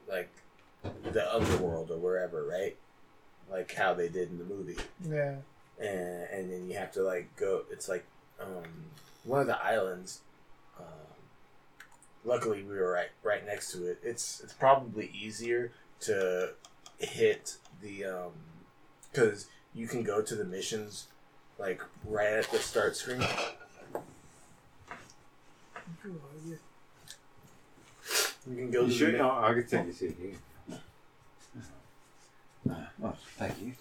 like the underworld or wherever, right? Like how they did in the movie. Yeah. And and then you have to like go it's like um one of the islands um, luckily we were right right next to it. It's it's probably easier to hit the um because you can go to the missions like right at the start screen. You can go You to sure? the, No, I can take a seat. You- Oh, thank you.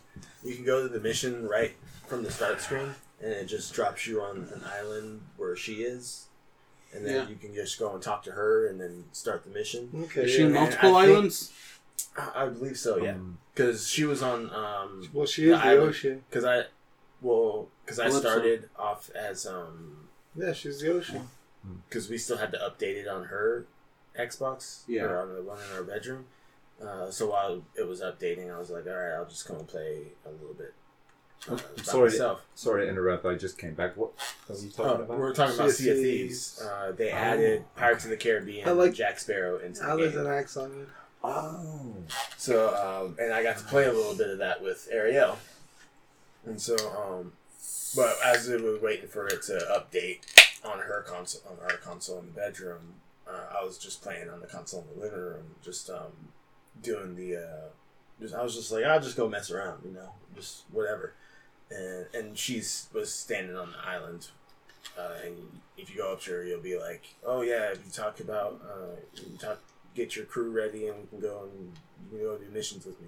you can go to the mission right from the start screen, and it just drops you on an island where she is, and then Yeah. you can just go and talk to her, and then start the mission. Okay. Is she in yeah. multiple I think- islands? I I believe so, yeah, Um, because she was on um Well, she is The the, island. ocean. because I well because I Calypso. started off as um Yeah, she's the ocean. Because we still had to update it on her Xbox Yeah. or on the one in our bedroom. Uh, so while it was updating, I was like, all right, I'll just come and play a little bit uh, by sorry. myself. Sorry to interrupt. I just came back. What are you talking Oh, about? we were talking about Sea Sea of of Thieves. Thieves. Uh, they Oh, added Pirates of the Caribbean, I like- Jack Sparrow into the How there's game. an axe on you. Oh. So, um, and I got to play a little bit of that with Ariel. And so, um, but as we were waiting for it to update on her console, on our console in the bedroom, uh, I was just playing on the console in the living room, just um, doing the. Uh, just, I was just like, I'll just go mess around, you know, just whatever. And and she's was standing on the island. Uh, and if you go up to her, you'll be like, "Oh yeah, if you talk about, uh, you talk, get your crew ready, and we can go and you can go do missions with me."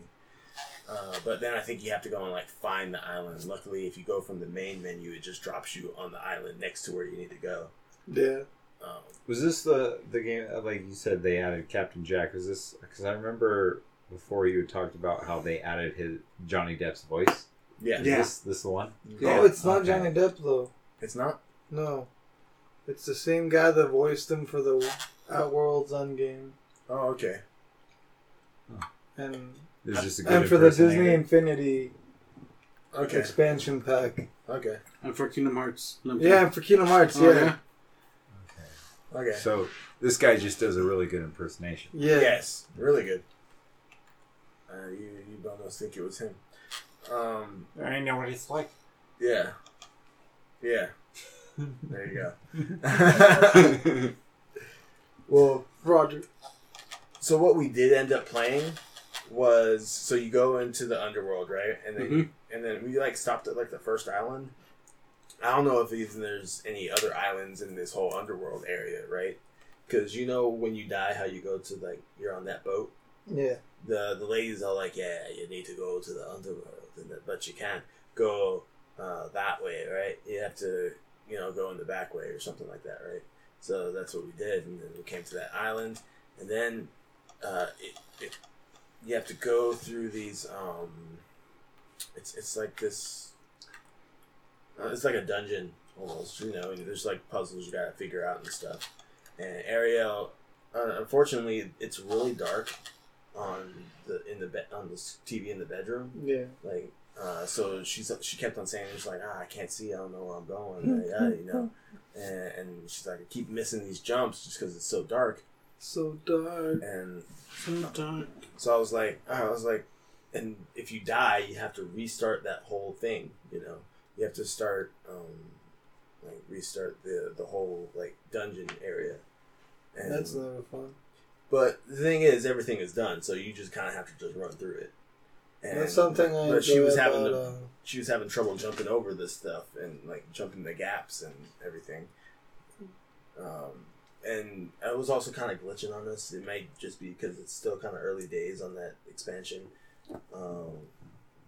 Uh, but then I think you have to go and like find the island. Luckily, if you go from the main menu, it just drops you on the island next to where you need to go. Yeah. Um, Was this the the game? uh, Like you said, they added Captain Jack. Was this because I remember before you had talked about how they added his Johnny Depp's voice? yeah, Is Yeah. this this the one? Yeah. Oh, it's not Okay. Johnny Depp though. it's not. No. It's the same guy that voiced him for the At World's End game. Oh, okay. And It's just a good and for the Disney. Infinity Okay. expansion pack. Okay. And for Kingdom Hearts. Yeah, and for Kingdom Hearts, Oh, yeah. yeah. Okay. So this guy just does a really good impersonation. Yeah. Yes, really good. Uh, you you almost think it was him. Um, I know what it's like. yeah, yeah. There you go. well, Roger. so what we did end up playing was so you go into the underworld, right? And then Mhm. and then we like stopped at like the first island. I don't know if even there's any other islands in this whole underworld area, right? Because you know when you die, how you go to like you're on that boat. Yeah. the the ladies are like, yeah, you need to go to the underworld, and that, but you can't go uh, that way, right? You have to, you know, go in the back way or something like that, right? So that's what we did, and then we came to that island, and then uh, it, it, you have to go through these. Um, it's it's like this. Uh, it's like a dungeon almost, you know. There's like puzzles you gotta figure out and stuff. And Ariel, uh, unfortunately, it's really dark on the in the bed on this TV in the bedroom. Yeah. Like, uh, so she's she kept on saying, "She's like, ah, I can't see. I don't know where I'm going. Like, ah, you know." And, and she's like, I keep missing these jumps just because it's so dark. So dark. And So dark. so I was like, I was like, and if you die, you have to restart that whole thing. You know, you have to start, um, like restart the the whole like dungeon area. And That's never fun. But the thing is, everything is done, so you just kind of have to just run through it. And, That's something I But she was having about, to, uh, she was having trouble jumping over this stuff and like jumping the gaps and everything. Um, and it was also kind of glitching on us. It might just be because it's still kind of early days on that expansion. Um,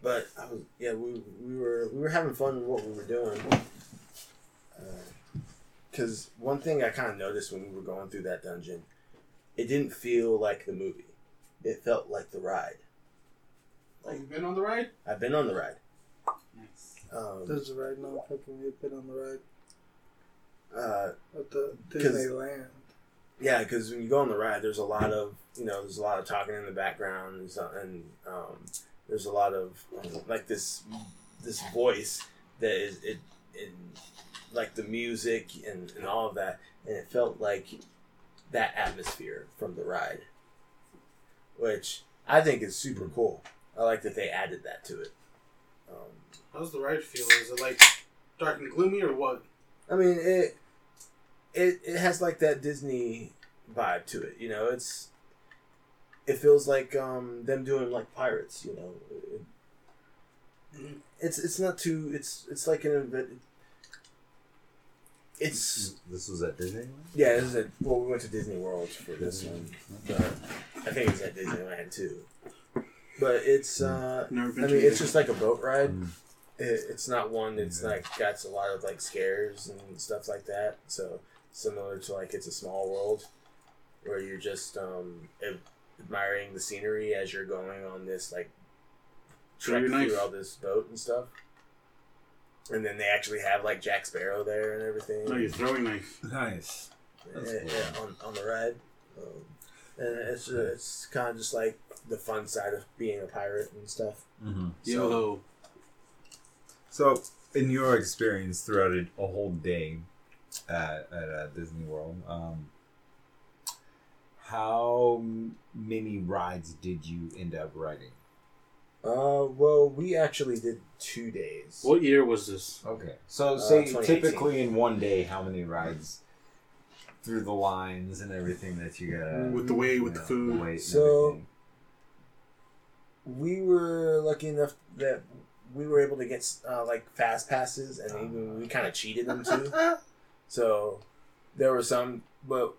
but I was yeah we, we were we were having fun with what we were doing. because one thing I kind of noticed when we were going through that dungeon, it didn't feel like the movie. It felt like the ride. Oh, you've been on the ride? I've been on the ride. Nice. Um, There's a ride now. Fucking you been on the ride uh, at the Disneyland. yeah, because when you go on the ride, there's a lot of you know, there's a lot of talking in the background, and, so, and um, there's a lot of like this this voice that is it in like the music and, and all of that, and it felt like that atmosphere from the ride, which I think is super cool. I like that they added that to it. Um, How's the ride feel? Is it like dark and gloomy or what? I mean, it it it has like that Disney vibe to it. You know, it's it feels like um them doing like pirates. You know, it, it's it's not too. It's it's like an event. It's This was at Disneyland. yeah. This is a, well, we went to Disney World for this one, but I think it was at Disneyland too. But it's uh, Never I mean, it's just like a boat ride. It, it's not one that's Yeah. like got a lot of like scares and stuff like that. So similar to like it's a small world, where you're just um, admiring the scenery as you're going on this like Show trek your knife. through all this boat and stuff. And then they actually have like Jack Sparrow there and everything. No, you're throwing knife. Nice. Yeah, cool. yeah, on, on the ride. Um, and it's it's kind of just like the fun side of being a pirate and stuff. Mm-hmm. Yo. So, in your experience throughout a, a whole day at, at uh, Disney World, um, how many rides did you end up riding? Uh, well, we actually did two days. What year was this? Okay, so Uh, say 2018. typically in one day, how many rides through the lines and everything that you got? With the way with the food. wait and So- everything? we were lucky enough that we were able to get uh, like fast passes, and even we kind of cheated them too. So there were some, but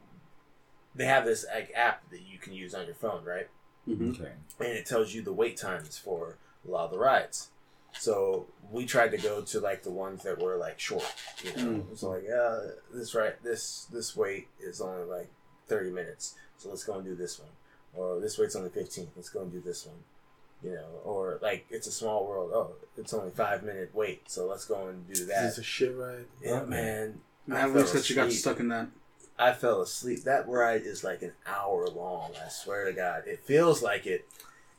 they have this like app that you can use on your phone, right? Mm-hmm. okay, And it tells you the wait times for a lot of the rides. So we tried to go to like the ones that were like short, you know. Mm. So like, uh, this right, this this wait is only like thirty minutes, so let's go and do this one. Or this wait's only fifteen, let's go and do this one. You know, or like it's a small world. Oh, it's only five minute wait, so let's go and do that. It's a shit ride. Yeah, oh, man. I At least that you got stuck in that. I fell asleep. That ride is like an hour long. I swear to God, it feels like it.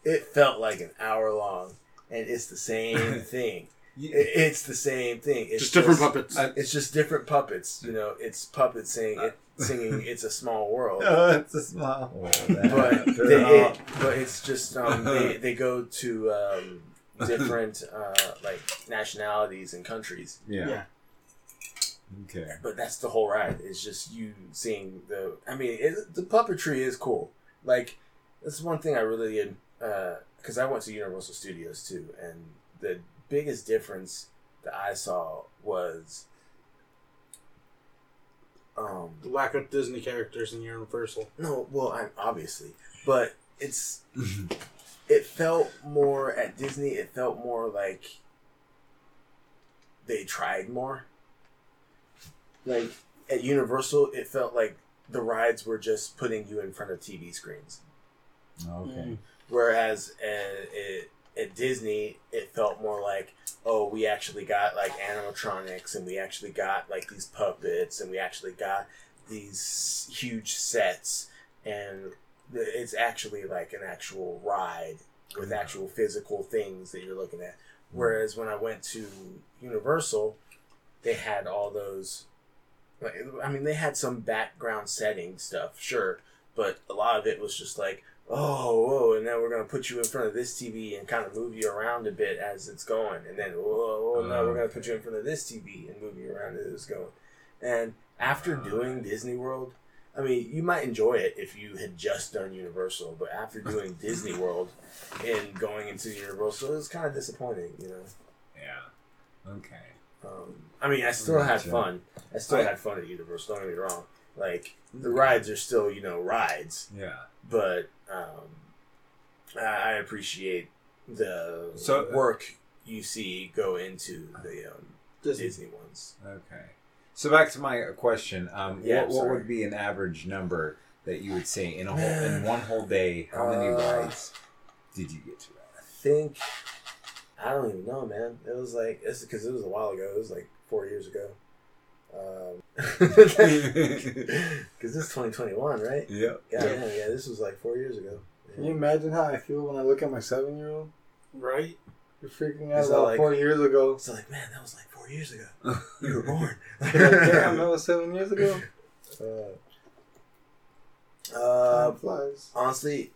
It felt like an hour long, and it's the same thing. You- It- It's the same thing. It's Just different puppets. I- It's just different puppets. You know, it's puppets saying it, singing "It's a Small World." Oh, it's a small world. but they, it, but it's just um, they they go to um, different uh, like nationalities and countries. yeah. Yeah. Okay. But that's the whole ride. It's just you seeing the. I mean, it, the puppetry is cool. Like that's one thing I really because I went to Universal Studios too, and the biggest difference that I saw was um The lack of Disney characters in Universal. no well I'm obviously but it's it felt more at Disney it felt more like they tried more like at Universal it felt like the rides were just putting you in front of TV screens okay. whereas at, at, at Disney it felt more like oh we actually got like animatronics and we actually got like these puppets and we actually got these huge sets. And it's actually like an actual ride with mm-hmm. actual physical things that you're looking at. Mm-hmm. Whereas when I went to Universal they had all those like, I mean they had some background setting stuff sure but a lot of it was just like oh, whoa, and then we're gonna put you in front of this TV and kind of move you around a bit as it's going, and then whoa, whoa now we're gonna put you in front of this TV and move you around as it's going. And after doing Disney World, I mean, you might enjoy it if you had just done Universal, but after doing Disney World and going into Universal, it was kind of disappointing, you know. Yeah. Okay. Um, I mean, I still had fun. I still I- had fun at Universal. Don't get me wrong. Like the rides are still, you know, rides Yeah. but um, I I appreciate the So- work you see go into the um, Disney. Disney ones. Okay. So back to my question. Um, Yeah, what, what would be an average number that you would say in a whole in one whole day? How many Uh, rides did you get to I think I don't even know, man. It was like it's because it was a while ago. It was like four years ago. Because this is 2021, right? yeah. Yeah, yeah, yeah. This was like four years ago. Can you imagine how I feel when I look at my seven year old? Right? You're freaking out about like- four years ago. So like, man, that was like four years ago. You were born. Damn, that was seven years ago. Uh, uh, Time flies. honestly,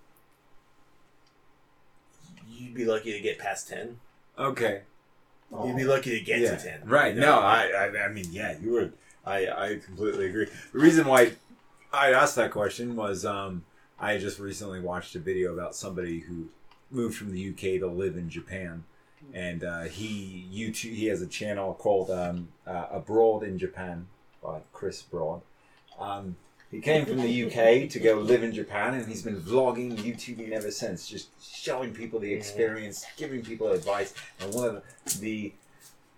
you'd be lucky to get past ten. Okay. You'd be lucky to get yeah. to ten. Right. You No. I, I I mean, yeah, you would. I I completely agree. The reason why I asked that question was um I just recently watched a video about somebody who moved from the UK to live in Japan, and uh, he YouTube he has a channel called um, uh, Abroad in Japan by Chris Broad. Um, he came from the UK to go live in Japan, and he's been vlogging, YouTubing ever since, just showing people the experience, giving people advice. And one of the, the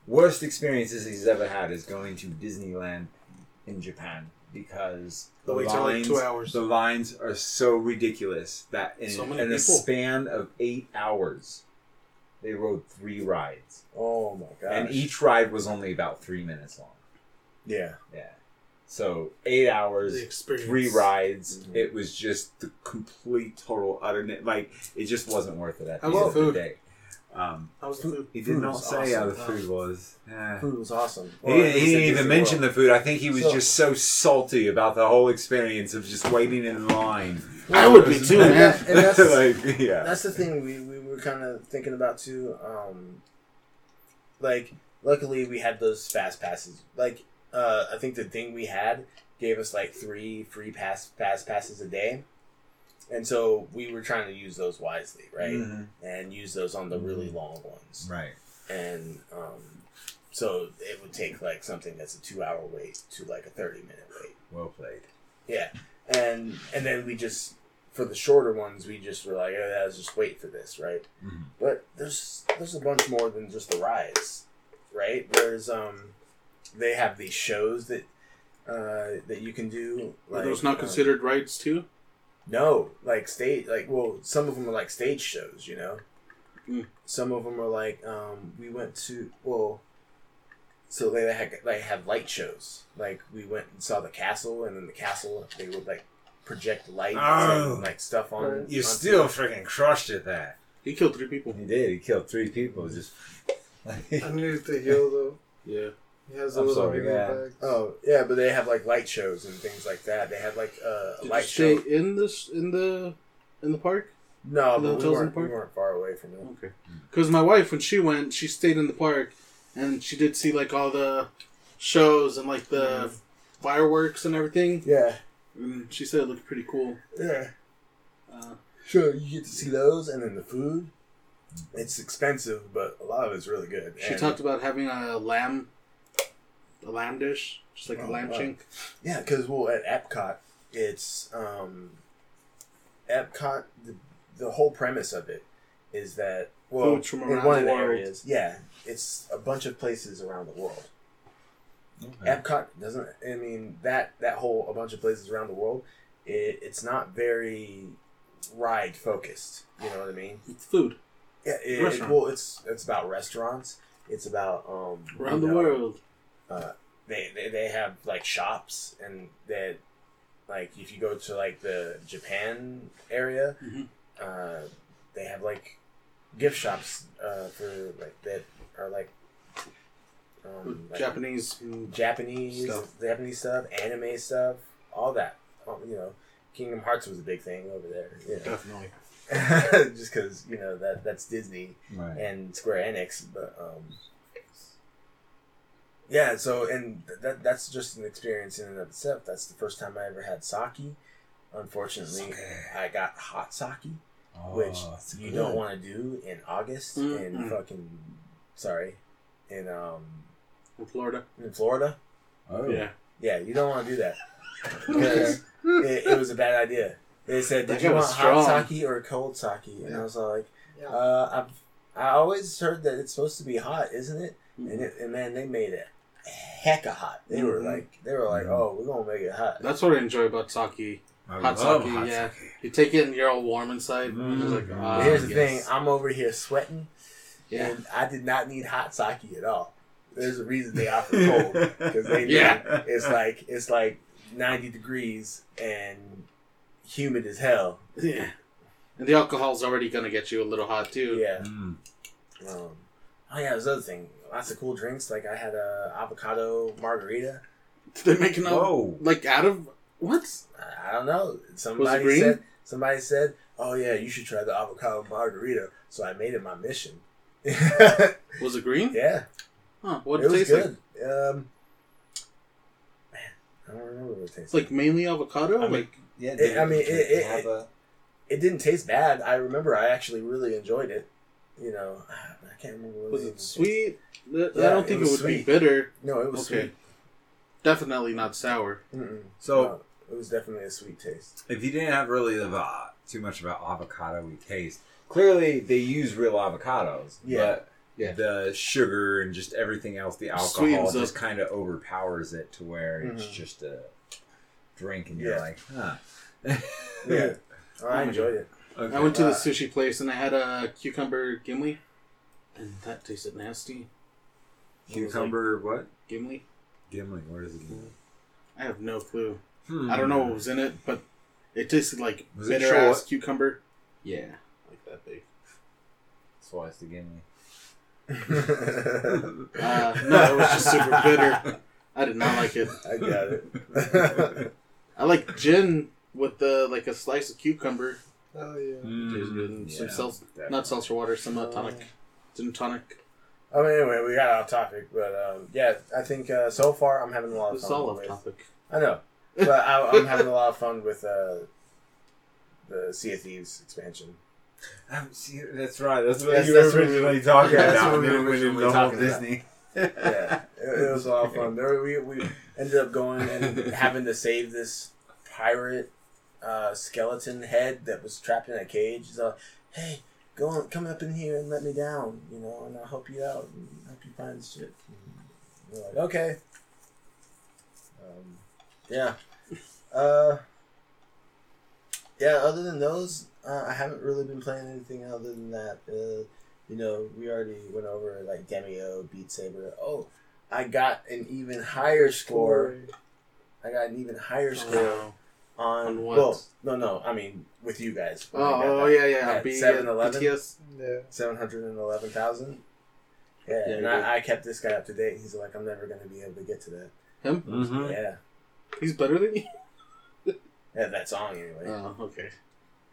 worst experiences he's ever had is going to Disneyland in Japan because the The waits like lines, two hours. the lines are so ridiculous that in, So in a span of eight hours, they rode three rides, Oh my gosh. and each ride was only about three minutes long. Yeah. Yeah. So eight hours, three rides. Mhm. It was just the complete total utter like it just wasn't worth it at the How end was of the the day. Um, How was the food? he did Food not was say how the food was. Yeah. Food was awesome. He, Well, at didn't- he didn't even mention World. the food. I think he was So- just so salty about the whole experience of just waiting in line. I would be too, And man. that- and that's, like, yeah. that's the thing we, we were kind of thinking about too. Um, like, luckily we had those fast passes. Like, uh, I think the thing we had gave us like three free pass fast passes a day, and so we were trying to use those wisely, right? Mhm. And use those on the really long ones. Right. and um, so it would take like something that's a two hour wait to like a 30 minute wait Well played. yeah and and then we just for the shorter ones we just were like oh, let's just wait for this right Mhm. but there's there's a bunch more than just the rides right there's um they have these shows that uh that you can do Are those not um, considered rights too? no, like stage, like well, some of them are like stage shows, you know. Mm. Some of them are like um, we went to well, so they had they had light shows. Like we went and saw the castle, and in the castle they would like project lights Oh. and like stuff on. You onto still it. freaking crushed at that. He killed three people. He did. He killed three people. Just. I needed to heal though. Yeah. He has a I'm little sorry, healing yeah. bag. Oh yeah, but they have like light shows and things like that. They had like uh, a Did you light stay show. in this in the in the park? No, the but we weren't, the we park? weren't far away from it. Okay. Because my wife, when she went, she stayed in the park, and she did see like all the shows and like the fireworks and everything. Yeah, And she said it looked pretty cool. yeah. Uh, Sure, you get to see those, and then the food. It's expensive, but a lot of it's really good. she And- talked about having a lamb, a lamb dish, just like Oh, a lamb wow. chink. yeah, because well, at Epcot, it's um, Epcot. The, the whole premise of it is that well, Foods from in around one of the the areas, yeah, it's a bunch of places around the world. Okay. Epcot doesn't. I mean that that whole a bunch of places around the world. It, it's not very ride focused. You know what I mean? It's food Yeah, it, Restaurant. well, it's it's about restaurants. It's about um around you the know, world. They, they they have like shops and that like if you go to like the Japan area, Mhm. uh, they have like gift shops uh, for like that are like um, like Japanese. Japanese Stuff. Japanese stuff, anime stuff, all that. Um, you know, Kingdom Hearts was a big thing over there. You know. Definitely. just because you know that that's Disney Right. and Square Enix, but um, yeah. So and that that's just an experience in and of itself. That's the first time I ever had sake. Unfortunately, Sake. I got hot sake, Oh, which you good. don't want to do in August in Mm-mm. fucking sorry in um In Florida. in Florida. Oh. Yeah. Yeah, you don't want to do that because it, it was a bad idea. They said, That "Did you want was hot strong. sake or cold sake?" And I was like, Yeah. uh, "I've I always heard that it's supposed to be hot, isn't it?" Mhm. And, it, and man, they made it hecka hot. They were Mhm. like, they were like, Mhm. oh, we're gonna make it hot. That's what I enjoy about sake. I Hot love sake, hot yeah. sake. You take it and you're all warm inside. Mm. It's like, But ah, But here's the yes. thing: I'm over here sweating, Yeah. and I did not need hot sake at all. There's a reason they offer cold because they know Yeah. it's like it's like 90 degrees and humid as hell. Yeah. And the alcohol's already gonna get you a little hot too. Yeah. Mm. Um, oh yeah, there's other thing. Lots of cool drinks. Like I had a avocado margarita. Did they make making a Whoa. like out of what? I don't know. Somebody green? said. Somebody said, "Oh yeah, you should try the avocado margarita." So I made it my mission. Was it green? Yeah. Huh. What it it, was taste good. like? Um, man, I don't remember what it tasted. It's like mainly avocado. I mean, like Yeah, It- I mean, it- it- have a, it didn't taste bad. I remember I actually really enjoyed it. You know, I can't remember. What was it tasted. sweet? I Yeah, don't it think it, was would sweet. be bitter. No, it was Okay. Definitely not sour. Mm-mm. so No, it was definitely a sweet taste. if you didn't have really the, uh, too much about avocado taste, clearly they use real avocados. Yeah. But Yeah. the sugar and just everything else, the alcohol Sweetens just kind of overpowers it to where it's Mhm. just a drink, and you're Yeah. like, huh. Yeah, oh, I enjoyed it. Okay. I went to the Uh, sushi place and I had a cucumber gimli, and that tasted nasty. Cucumber, was Cucumber, what? gimli? Gimli. What is it? Gimli? I have no clue. Hmm. I don't know what was in it, but it tasted like Was it bitter ass cucumber. Yeah, like that big. That's why it's the Gimli. Uh, no, it was just super bitter. I did not like it. I got it. I like gin with the like a slice of cucumber. Oh yeah. Tastes good. And some Yeah, seltz- not seltzer water, some uh, tonic, Gin tonic. I mean, anyway, we got off topic, but um, yeah, I think uh, so far I'm having a lot of It's fun. all off with, topic. I know, but I, I'm having a lot of fun with uh, the Sea of Thieves expansion. Um, see, that's right. That's what Yes, you that's were what we- originally talking that's about. what we were Then it went originally the whole talking about. Disney. Yeah, it, it was a lot of fun. There, we we ended up going and having to save this pirate uh, skeleton head that was trapped in a cage. He's like, "Hey, go on, come up in here and let me down, you know, and I'll help you out and help you find the shit." And we're like, "Okay." Um, yeah. Uh, yeah. Other than those, uh, I haven't really been playing anything other than that. Uh, you know, we already went over like Demeo, Beat Saber. Oh, I got an even higher score. I got an even higher score Oh, on. On what? Well, no, no. I mean, with you guys. When I oh that. yeah, yeah. at B, 7-Eleven? BTS. Yeah. Seven hundred and eleven thousand. Yeah, Yeah, and. I, I kept this guy up to date. He's like, I'm never going to be able to get to that. Him? Mm-hmm. Yeah, He's better than you. yeah, that song anyway. Oh, okay.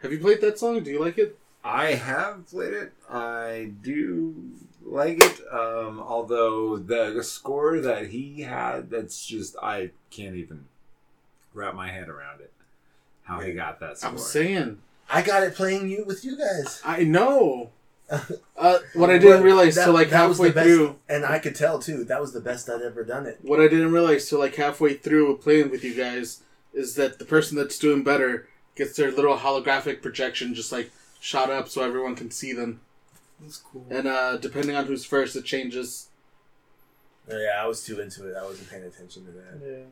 Have you played that song? Do you like it? I have played it. I do like it. Um, although the score that he had, that's just I can't even wrap my head around it. How he got that score. I'm saying. I got it playing you with you guys. I know. Uh, what I didn't realize that- till like that was halfway best- through. and I could tell too. That was the best I'd ever done it. What I didn't realize till like halfway through playing with you guys is that the person that's doing better gets their little holographic projection just like shot up so everyone can see them. That's cool. And uh, depending on who's first, it changes. Oh, yeah, I was too into it. I wasn't paying attention to that. Yeah.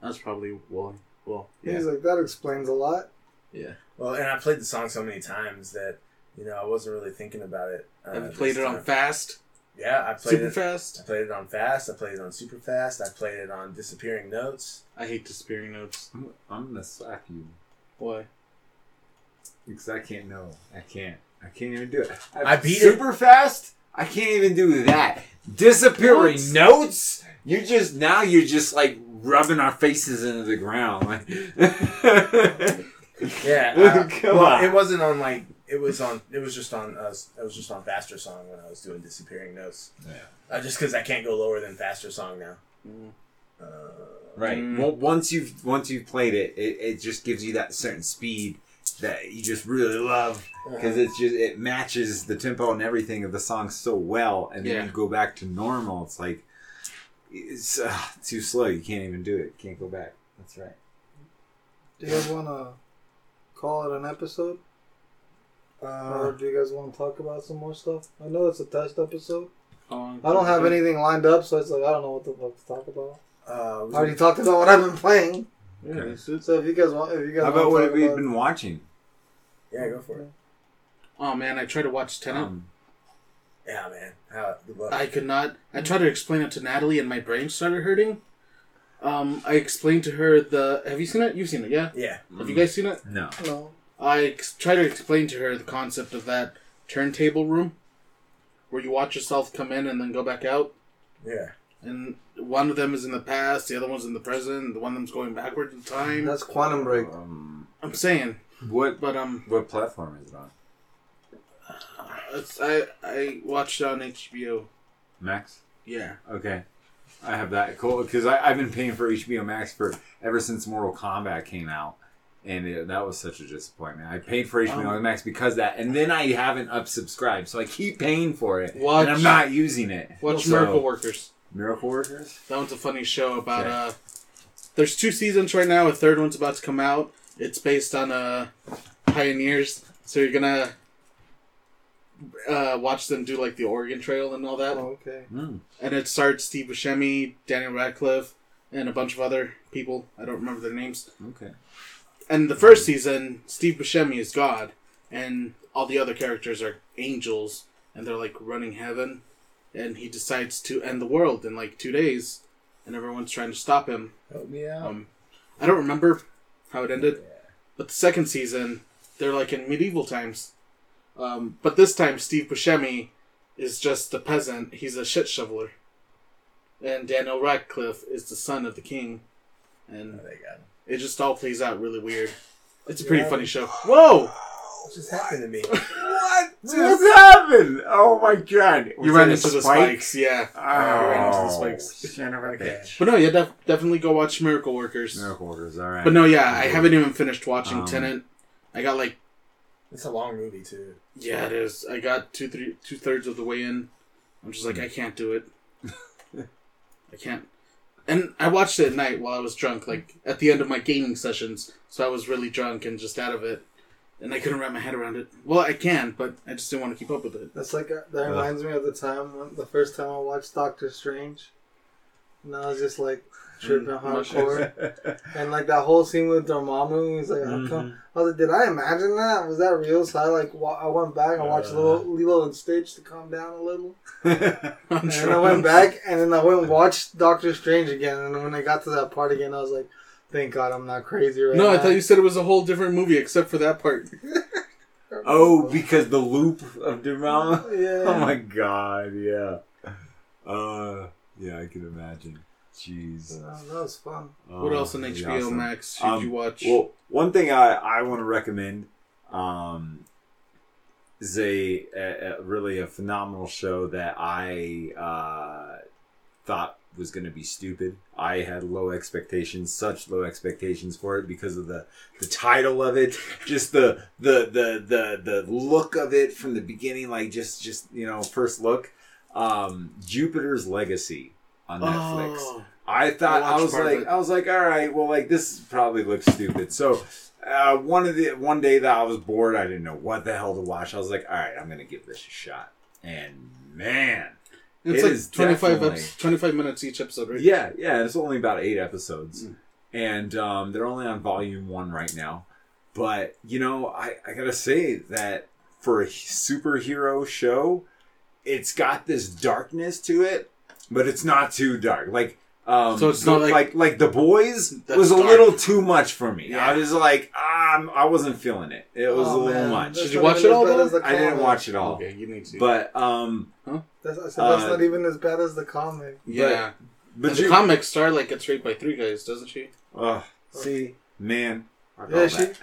That's probably why. Well, He's like that explains a lot. yeah. Well, and I played the song so many times that you know I wasn't really thinking about it. Uh, Have you played it on fast? Yeah, I played Super it. I fast? played it on fast. I played it on super fast. I played it on disappearing notes. I hate disappearing notes. I'm, I'm gonna slap you Why? because I can't know. I can't. I can't even do it. I beat it. super fast. I can't even do that. Disappearing What? notes. You just now you're just like rubbing our faces into the ground. Like, Yeah, uh, Come well, on. it wasn't on like it was on. It was just on. Uh, it was just on faster song when I was doing disappearing notes. Yeah. Uh, just because I can't go lower than faster song now. Mm. Uh, Right. Mm. Well, once you've once you've played it, it, it just gives you that certain speed that you just really love because it's just it matches the tempo and everything of the song so well, and then Yeah. you go back to normal. It's like it's uh, too slow. You can't even do it. Can't go back. That's right. Do you guys want to call it an episode, or uh, do you guys want to talk about some more stuff? I know it's a test episode. Oh, I don't have anything lined up, so it's like I don't know what the fuck to talk about. Uh, I already talked about what I've been playing. Yeah, Okay. it's- it's- So if you guys want, if you guys How about to what talk have you about- been watching? yeah, go for it. Oh man, I tried to watch Tenet. Um, Yeah, man. How, good. I could not. I tried to explain it to Natalie, and my brain started hurting. Um, I explained to her the. Have you seen it? You've seen it, yeah. yeah. Have you guys seen it? no. No. I ex- try to explain to her the concept of that turntable room, where you watch yourself come in and then go back out, Yeah. and one of them is in the past, the other one's in the present, the one of them's going backwards in time. That's Quantum Break. Um, I'm saying, what but um, what platform is it on? I I watched on HBO. Max. Yeah. Okay. I have that cool because I've been paying for HBO Max for ever since Mortal Kombat came out, and it, that was such a disappointment. I paid for HBO Um, Max because of that, and then I haven't unsubscribed, so I keep paying for it, Watch- and I'm not using it. Watch So- Miracle Workers. Miracle Workers. That one's a funny show about Okay. uh there's two seasons right now, a third one's about to come out. It's based on uh pioneers. So you're gonna uh watch them do like the Oregon Trail and all that. Oh, okay. Mm. And it starts Steve Buscemi, Daniel Radcliffe, and a bunch of other people. I don't remember their names. Okay. And the first season, Steve Buscemi is God, and all the other characters are angels, and they're like running heaven. And he decides to end the world in like two days, and everyone's trying to stop him. Help me out. Um, I don't remember how it ended, but the second season, they're like in medieval times. Um, but this time, Steve Buscemi is just a peasant. He's a shit shoveler, and Daniel Radcliffe is the son of the king, and Oh, it just all plays out really weird. It's a pretty Yeah. funny show. Whoa! What just happened to me? What just happened? Oh my god! You ran into the spikes, yeah. Oh, ran into the spikes. son of a Okay. bitch. But no, yeah, def- definitely go watch Miracle Workers. Miracle Workers. All right. But no, yeah, I haven't even finished watching Um, Tenet. I got like It's a long movie too. Yeah, it is. I got two three two thirds of the way in. I'm just like, I can't do it. I can't. And I watched it at night while I was drunk, like at the end of my gaming sessions. So I was really drunk and just out of it, and I couldn't wrap my head around it. Well, I can, but I just didn't want to keep up with it. That's like uh, that reminds me of the time when the first time I watched Doctor Strange. And I was just like tripping Mm, hardcore. And like that whole scene with Dormammu, he's like, how come? I was like, did I imagine that? Was that real? So I like, wa- I went back and watched Uh. Lilo, Lilo and Stitch to calm down a little. I'm And then sure. I went back and then I went and watched Doctor Strange again. And when I got to that part again, I was like, thank God I'm not crazy right No, now. I thought you said it was a whole different movie except for that part. oh, because the loop of Dormammu. Yeah. Oh my god! Yeah. Uh, yeah, I can imagine. Jeez. Uh, that was fun. what Oh, else on HBO awesome. Max should Um, you watch? Well, one thing I, I want to recommend um, is a, a, a really a phenomenal show that I uh, thought was going to be stupid. I had low expectations, such low expectations for it because of the, the title of it, just the, the the the the look of it from the beginning, like just just you know first look. Um, Jupiter's Legacy on Netflix. Oh, I thought I I, was like. I was like all right well like this probably looks stupid so uh, one of the one day that I was bored I didn't know what the hell to watch I was like all right I'm gonna give this a shot and man it's it like is 25, definitely- eps- 25 minutes each episode, right? yeah yeah it's only about eight episodes Mm. and um, they're only on volume one right now but you know I, I gotta say that for a superhero show it's got this darkness to it but it's not too dark like um, So it's not the- like- like the boys was a dark. little too much for me. Yeah. I was like, um, I wasn't feeling it. It was Oh, a little man. much. That's Did you watch it all, as bad though? as the I didn't watch it all, Okay, you need to. but um, That's, I said, that's Uh, not even as bad as the comic. yeah. but And the you, comic Starlight gets raped by three guys, doesn't she? oh, see, man, fuck Yeah, she- that.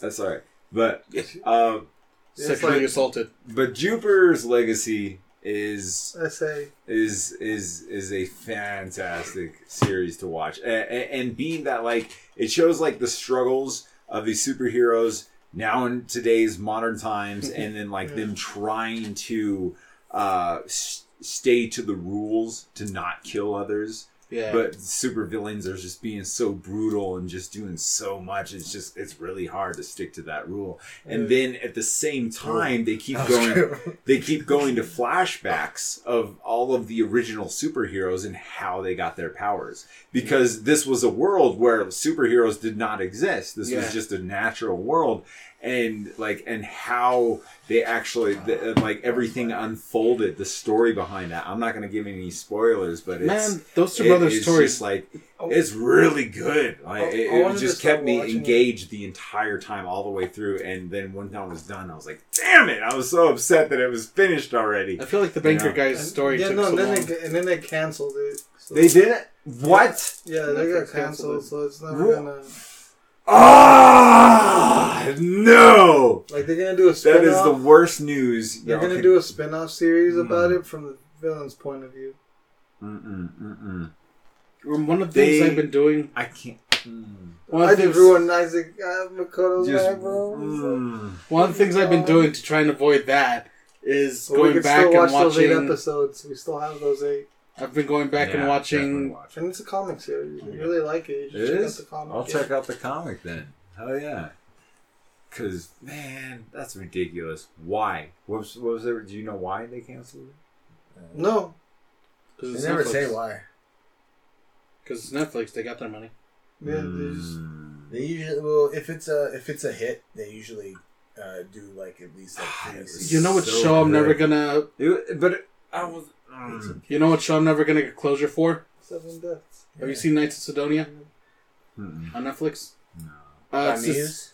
That's all right. But um, Sexually like- assaulted. but Jupiter's legacy is I say, is is is a fantastic series to watch, and, and being that like it shows like the struggles of these superheroes now in today's modern times, and then like them trying to uh, s- stay to the rules to not kill others, Yeah. but super villains are just being so brutal and just doing so much. It's just it's really hard to stick to that rule. And then at the same time, they keep going. They keep going to flashbacks of all of the original superheroes and how they got their powers. Because this was a world where superheroes did not exist. This Yeah. was just a natural world. And like, and how they actually, the, like, everything unfolded, the story behind that. I'm not going to give any spoilers, but it's, Man, those two it brothers is stories. just like oh. it's really good. Like I- it, it just kept me watching it. engaged the entire time, all the way through. And then when that was done, I was like, "Damn it!" I was so upset that it was finished already. I feel like the banker Yeah. guy's story yeah, took no, so then long. they and then they canceled it. So- They did it. What? Yeah, they got canceled canceled, so it's never Wha- gonna. Ah, no! Like they're gonna do a spin That is the worst news. They're y'all gonna can- do a spin-off series Mm. about it from the villain's point of view. Mm-mm, mm-mm. One of the things I've been doing. I can't. Mm. One of I the just ruined Isaac uh, Makoto's Just. life, bro. mm. one of the things I've been doing to try and avoid that is But we going can back still watch and those eight episodes. We still have those eight, I've been going back and Yeah, watching. definitely watch and it's a comic series. You Yeah. really like it. You It check is? out the comic. I'll yeah. check out the comic then. Hell yeah. Cause man, that's ridiculous. Why? What was, what was there? Do you know why they canceled it? No, Cause They never Netflix. say why. Because it's Netflix. They got their money. yeah, they just Mm. They usually well, if it's a if it's a hit, they usually uh, do like at least like three. You know what So show I'm never gonna. It- but it, I was. Mm. You know what show I'm never gonna get closure for? seven deaths. Have you seen Knights of Sidonia Mm-mm. on Netflix? No. Uh, By it's Muse? just-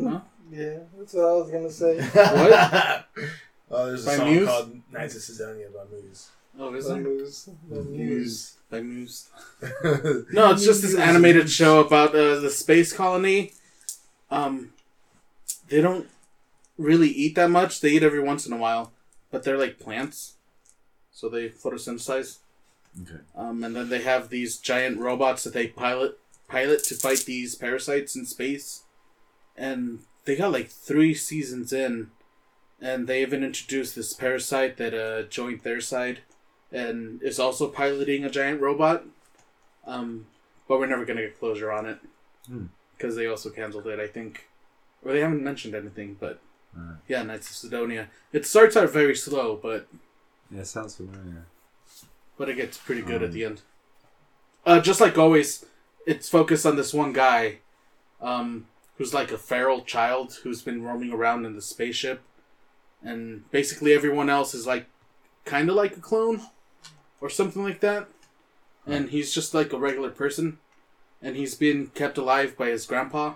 Huh? Yeah, that's what I was gonna say. What? oh, there's a By song Muse? called "Knights of Sidonia" by Muse. Oh, is The it? Muse. The Muse. By Muse. No, it's just this animated show about uh, the space colony. Um, they don't really eat that much. They eat every once in a while, but they're like plants, so they photosynthesize. Okay. Um, and then they have these giant robots that they pilot pilot to fight these parasites in space. And they got like three seasons in, and they even introduced this parasite that uh, joined their side, and is also piloting a giant robot. Um, but we're never gonna get closure on it Hmm. because they also canceled it. I think, or they haven't mentioned anything. But Alright. yeah, Knights of Sidonia. It starts out very slow, but Yeah, sounds familiar. but it gets pretty good at Um, the end. Uh, just like always, it's focused on this one guy, um, who's like a feral child who's been roaming around in the spaceship, and basically everyone else is like, kind of like a clone, or something like that, and he's just like a regular person, and he's been kept alive by his grandpa,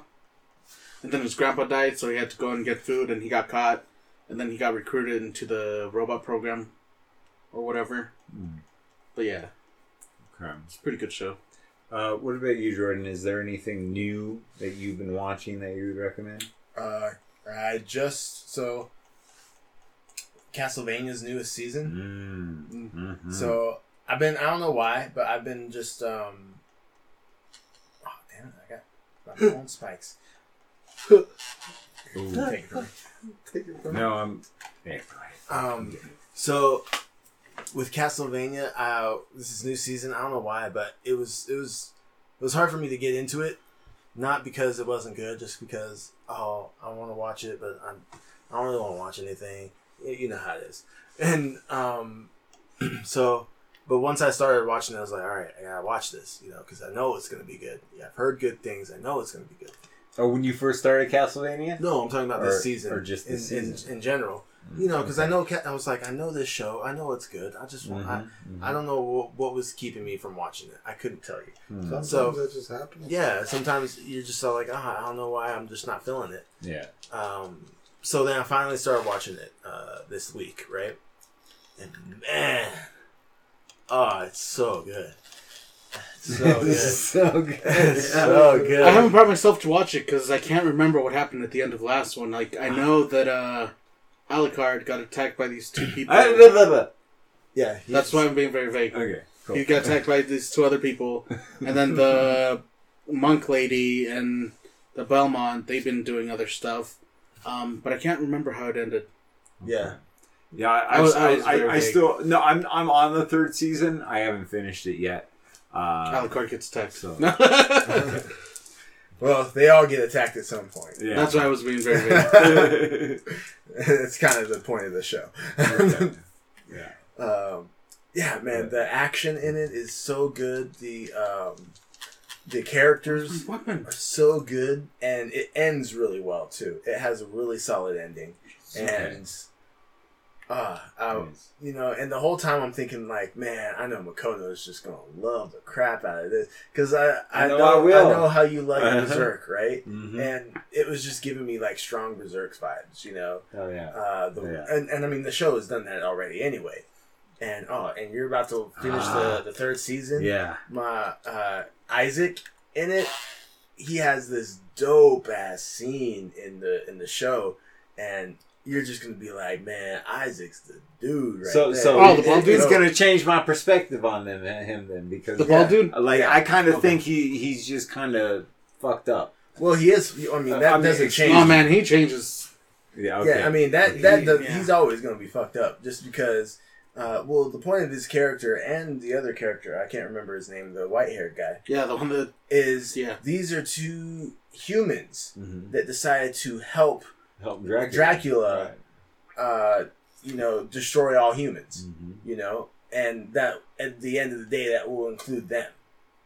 and then his grandpa died, so he had to go and get food, and he got caught, and then he got recruited into the robot program, or whatever. Mm. But yeah, Okay. it's a pretty good show. Uh, what about you, Jordan? Is there anything new that you've been watching that you would recommend? Uh, I just so Castlevania's newest season. Mm. Mm-hmm. So I've been I don't know why, but I've been just um. Oh damn it! I got my phone spikes. Ooh. Take it from me. Take it from no, I'm. Yeah, go. Um, so with Castlevania, uh, this is new season. I don't know why, but it was it was it was hard for me to get into it. Not because it wasn't good, just because oh I want to watch it, but I'm I don't really want to watch anything. You know how it is, and um, so but once I started watching it, I was like, all right, I gotta watch this, you know, because I know it's gonna be good. Yeah, I've heard good things. I know it's gonna be good. Oh, when you first started Castlevania? No, I'm talking about Or- this season or just in, this in, season? in general. You know, because I know I was like, I know this show. I know it's good. I just want. I, Mhm, I don't know what, what was keeping me from watching it. I couldn't tell you. mhm. Sometimes So- that just happens. Yeah, sometimes you're just so like, ah, I don't know why. I'm just not feeling it. Yeah. Um, so then I finally started watching it uh, this week, right? And man, oh, it's so good. So good. so good. So good. I haven't brought myself to watch it because I can't remember what happened at the end of the last one. Like I know that uh, Alucard got attacked by these two people. Yeah, he's- That's why I'm being very vague. Okay, cool. He got attacked by these two other people, and then the monk lady and the Belmont. They've been doing other stuff, um, but I can't remember how it ended. Yeah, Yeah, I, I was- I, I was I, very I vague. still no. I'm I'm on the third season. I haven't finished it yet. Uh, Alucard gets attacked. So- Well, they all get attacked at some point. yeah. That's why I was being very vague. It's kind of the point of the show. yeah. um, yeah, man, the action in it is so good. The um, the characters are so good, and it ends really well too. It has a really solid ending, and uh, I, you know, and the whole time I'm thinking like, man, I know Makoto is just gonna love the crap out of this because I I, I know know, I I, will. know how you love Uh-huh. Berserk, right? Mhm. And it was just giving me like strong Berserk vibes, you know. Oh yeah. Uh, the, Yeah. and, and I mean the show has done that already anyway. And oh, and you're about to finish Ah. the, the third season. Yeah. My uh, Isaac in it, he has this dope ass scene in the in the show, and you're just gonna be like, man, Isaac's the dude right so there. so Oh, the bald it- it's gonna change my perspective on them him then because The bald dude? like Yeah. I kind of Okay. think he he's just kind of fucked up. Well, he is. I mean, that I mean, doesn't change. Oh man, he changes. Yeah. Okay. Yeah, I mean that that He- does, yeah. he's always going to be fucked up just because. Uh, well, the point of this character and the other character, I can't remember his name, the white haired guy, Yeah, the one that. is Yeah. these are two humans Mhm. that decided to help help Dracula. Dracula, Right. uh, you know, destroy all humans, Mhm. you know, and that at the end of the day, that will include them,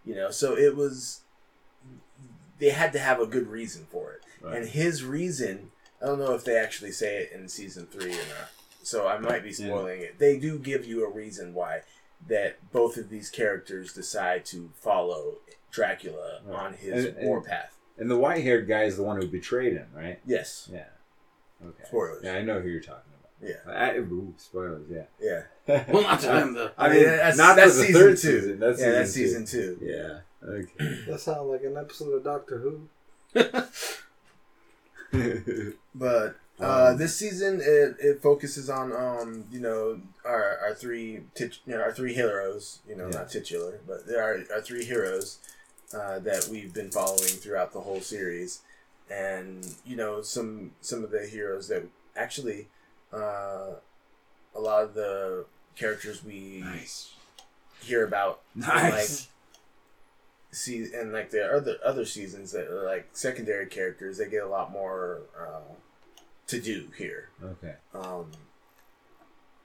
you know. So it was, they had to have a good reason for it. Right. And his reason, I don't know if they actually say it in season three or not. So I might be spoiling it. They do give you a reason why that both of these characters decide to follow Dracula Right. on his warpath. And the white haired guy is the one who betrayed him, right? Yes. Yeah. Okay. Spoilers. Yeah, I know who you're talking about. Yeah. I, ooh, spoilers. Yeah. Yeah. Well, not to them though. I mean, that's, not that's the season third two. season. That's yeah, that's season season two. Yeah. Okay. That sounds like an episode of Doctor Who. But uh, Um, this season it, it focuses on um you know our our three tit- you know our three heroes you know Yeah. not titular but there are our three heroes uh, that we've been following throughout the whole series and you know some some of the heroes that actually uh, a lot of the characters we nice. hear about Nice. see and like the other other seasons that are like secondary characters they get a lot more uh, to do here Okay. um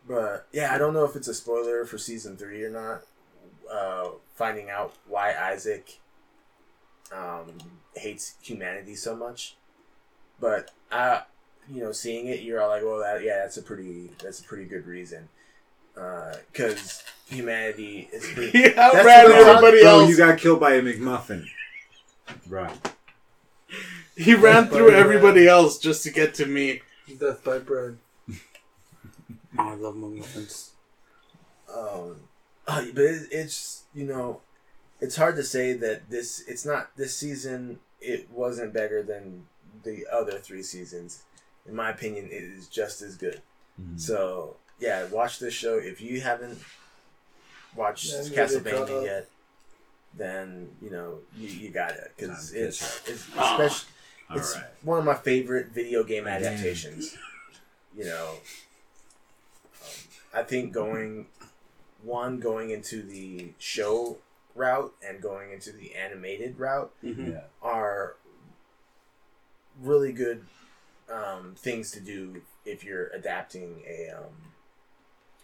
but yeah i don't know if it's a spoiler for season three or not uh finding out why isaac um hates humanity so much but uh you know seeing it you're all like well that yeah that's a pretty that's a pretty good reason uh because humanity is pretty He That's outran what I'm- everybody Bro, else. you got killed by a McMuffin. Right. he ran through Barbara. everybody else just to get to me. Death by bread. Oh, I love muffins. um, uh, but it, it's you know, it's hard to say that this. It's not this season. It wasn't better than the other three seasons. In my opinion, it is just as good. Mhm. So yeah, watch this show if you haven't watched Yeah, you gotta get caught Castlevania yet. Then you know you, you got it because it's it's especially All it's right. one of my favorite video game adaptations. You know, um, I think going one going into the show route and going into the animated route Mhm. Yeah. are really good um, things to do if you're adapting a um,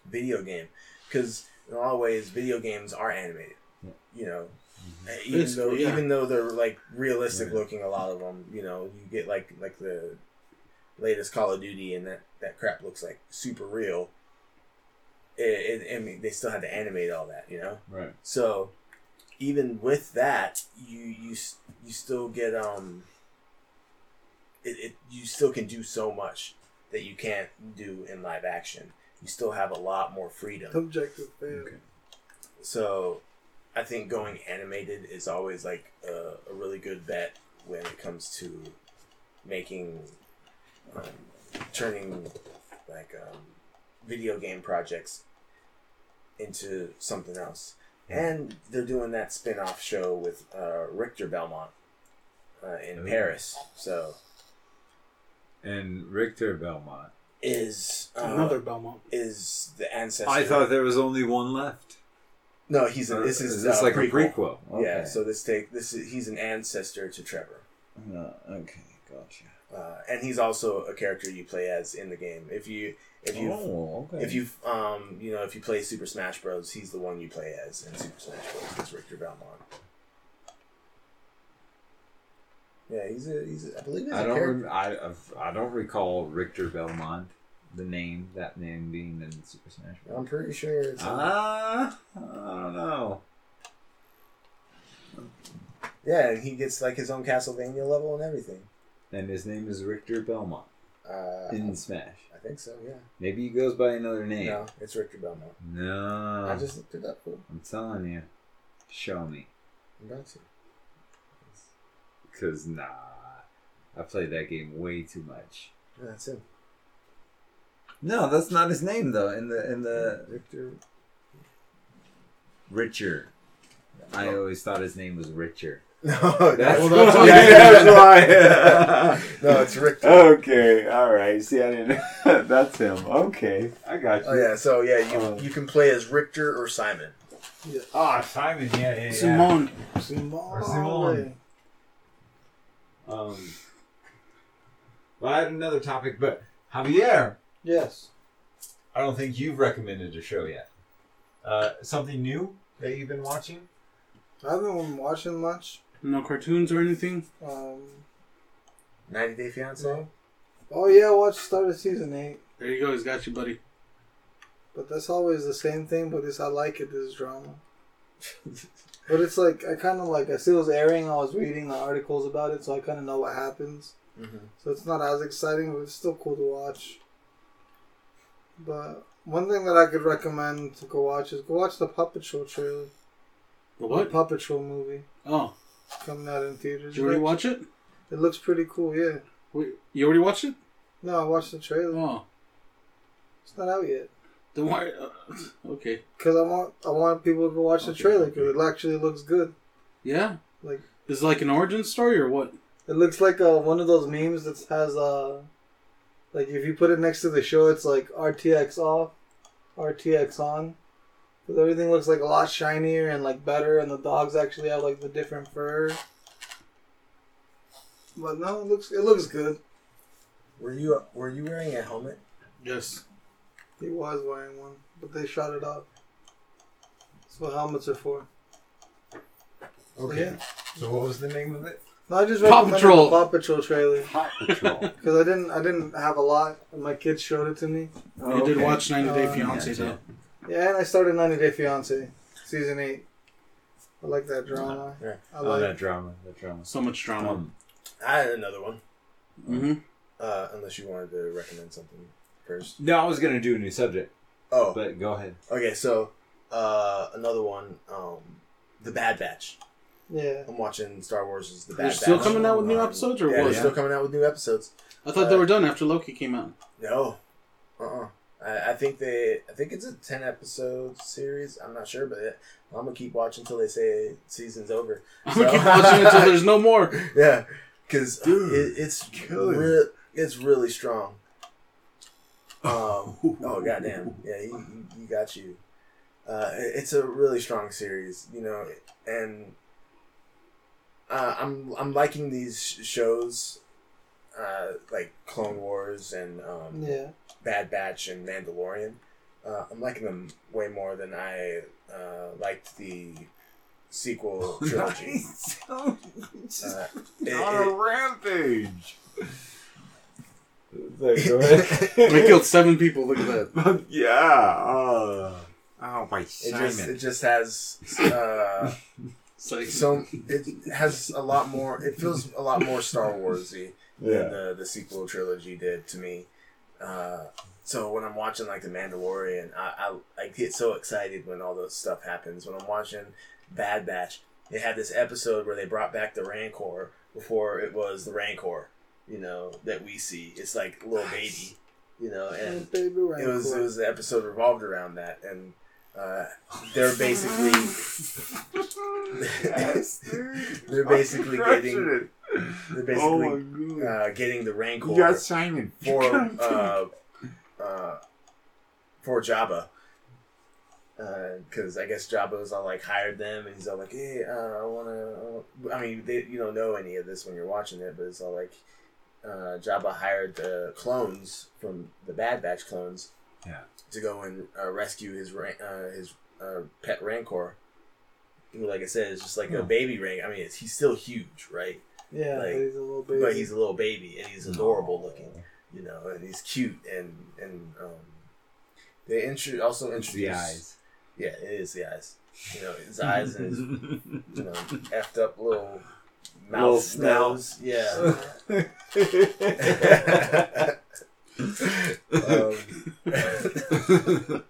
video game because in a lot of ways video games are animated Yeah. you know Mhm. uh, even though yeah. even though they're like realistic Right. looking a lot of them you know you get like like the latest call of duty and that that crap looks like super real it, it, i mean they still had to animate all that you know Right. so even with that, you you you still get um. It, it you still can do so much that you can't do in live action. You still have a lot more freedom. Objective fail. Okay. So, I think going animated is always like a, a really good bet when it comes to making, um, turning like um, video game projects into something else. And they're doing that spin off show with uh, Richter Belmont uh, in Oh. Paris. So, And Richter Belmont. is uh, Another Belmont. is the ancestor. I thought there was only one left. No, he's a, Or this is, is this uh, like prequel. a prequel? Okay. Yeah, so this take this is, he's an ancestor to Trevor, Uh, okay, gotcha. uh, and he's also a character you play as in the game. If you if you oh, okay. if you um you know if you play Super Smash Bros, he's the one you play as in Super Smash Bros. It's Richter Belmont. Yeah, he's a he's a, I believe he's I a don't character. I I've- I don't recall Richter Belmont, the name that name being in Super Smash Bros. I'm pretty sure it's Ah, I don't know. yeah, and he gets like his own Castlevania level and everything. And his name is Richter Belmont Uh, in Smash. I think so. Yeah. Maybe he goes by another name. No, it's Richter Belmont. No, I just looked it up. I'm telling you, show me. I'm about to. Cause nah, I played that game way too much. Yeah, that's him. No, that's not his name though. In the in the Richter. Richer, I oh. always thought his name was Richer. No, That's, that's, Well, that's why. why- that's why. no, it's Richter. okay, all right. See, I didn't. that's him. Okay, I got you. Oh yeah, so yeah, you Oh. you can play as Richter or Simon. Ah, Simon. Yeah, yeah, yeah. Simone. Simone. Simone. Um, well, I had another topic, but Javier, Yes. I don't think you've recommended a show yet. Uh, something new that you've been watching? I haven't been watching much. No cartoons or anything. Um, 90 Day Fiance. no. Oh yeah, watch watched start of season eight. There you go. He's got you, buddy. But that's always the same thing. But this I like it. This drama. but it's like I kind of like I see it was airing. I was reading the articles about it, so I kind of know what happens. Mm-hmm. So it's not as exciting, but it's still cool to watch. But one thing that I could recommend to go watch is go watch the Puppet Show trailer. The what? Puppet Show movie Oh, coming out in theaters. did you already watch it? It looks pretty cool. Yeah. Wait, you already watched it? No, I watched the trailer. Oh, It's not out yet. then why? Uh, okay. Cause I want I want people to go watch the Okay, trailer okay. because it actually looks good. Yeah. Like Is it like an origin story or what? it looks like uh, one of those memes that has uh like if you put it next to the show, it's like RTX off, RTX on. Because everything looks like a lot shinier and like better, and the dogs actually have like the different fur. But no, it looks it looks good. Were you were you wearing a helmet? Yes. He was wearing one, but they shot it off. That's what helmets are for. So, yeah. So what was the name of it? No, I just Paw recommended Patrol. the Paw Patrol trailer Hot Patrol. because I didn't I didn't have a lot, and my kids showed it to me. you did watch 90 Day Uh, Fiance yeah, though. Yeah, and I started 90 Day Fiance, season eight. I like that drama. Yeah. I oh, like. that drama. That drama. So much drama. Um, I had another one. mm-hmm. Uh, unless you wanted to recommend something first. no, I was gonna do a new subject, Oh, but go ahead. okay. So uh, another one. Um, the Bad Batch. Yeah. I'm watching Star Wars. Is The Bad They're Batch. still coming out with new episodes or Yeah, what? they're still coming out with new episodes. I thought they were done after Loki came out. No. Uh. uh I, I think they. I think it's a ten episode series. I'm not sure, but I'm gonna keep watching until they say season's over. I'm gonna keep watching until there's no more. Yeah, because it, it's killer. re- it's really strong. Um, oh goddamn! Yeah, you, you, you got you. Uh, it's a really strong series, you know, and uh, I'm I'm liking these shows, uh, like Clone Wars and um, Yeah. Bad Batch and Mandalorian. Uh, I'm liking them way more than I uh, liked the sequel trilogy. Uh, it- on it- a rampage. Like, go ahead. We killed seven people. Look at that. yeah. Uh, oh my It just it just has uh, so it has a lot more. It feels a lot more Star Warsy than the the sequel trilogy did to me. Uh, so when I'm watching like the Mandalorian, I, I I get so excited when all those stuff happens. When I'm watching Bad Batch, they had this episode where they brought back the Rancor before it was the Rancor, you know, that we see. It's like little baby, you know, and it was it was the episode revolved around that and uh, they're basically they're basically getting they're basically uh, getting the rancor You got Simon. for uh, uh, for Jabba because I guess Jabba's all like hired them, and he's all like, "Hey, uh, I want to." I mean, they, you don't know any of this when you're watching it, but it's all like, uh, Jabba hired the clones from the Bad Batch clones, Yeah. to go and uh, rescue his ran- uh, his uh, pet Rancor. You Like I said, it's just like a Hmm. baby Rank. I mean, it's, he's still huge, right? Yeah, Like, but he's a little baby. But he's a little baby, and he's adorable looking you know, and he's cute and and um, they intro- also It's introduce the eyes. Yeah, it is the eyes. You know, his eyes and his you know effed up little Little mouth snout. Yeah. um,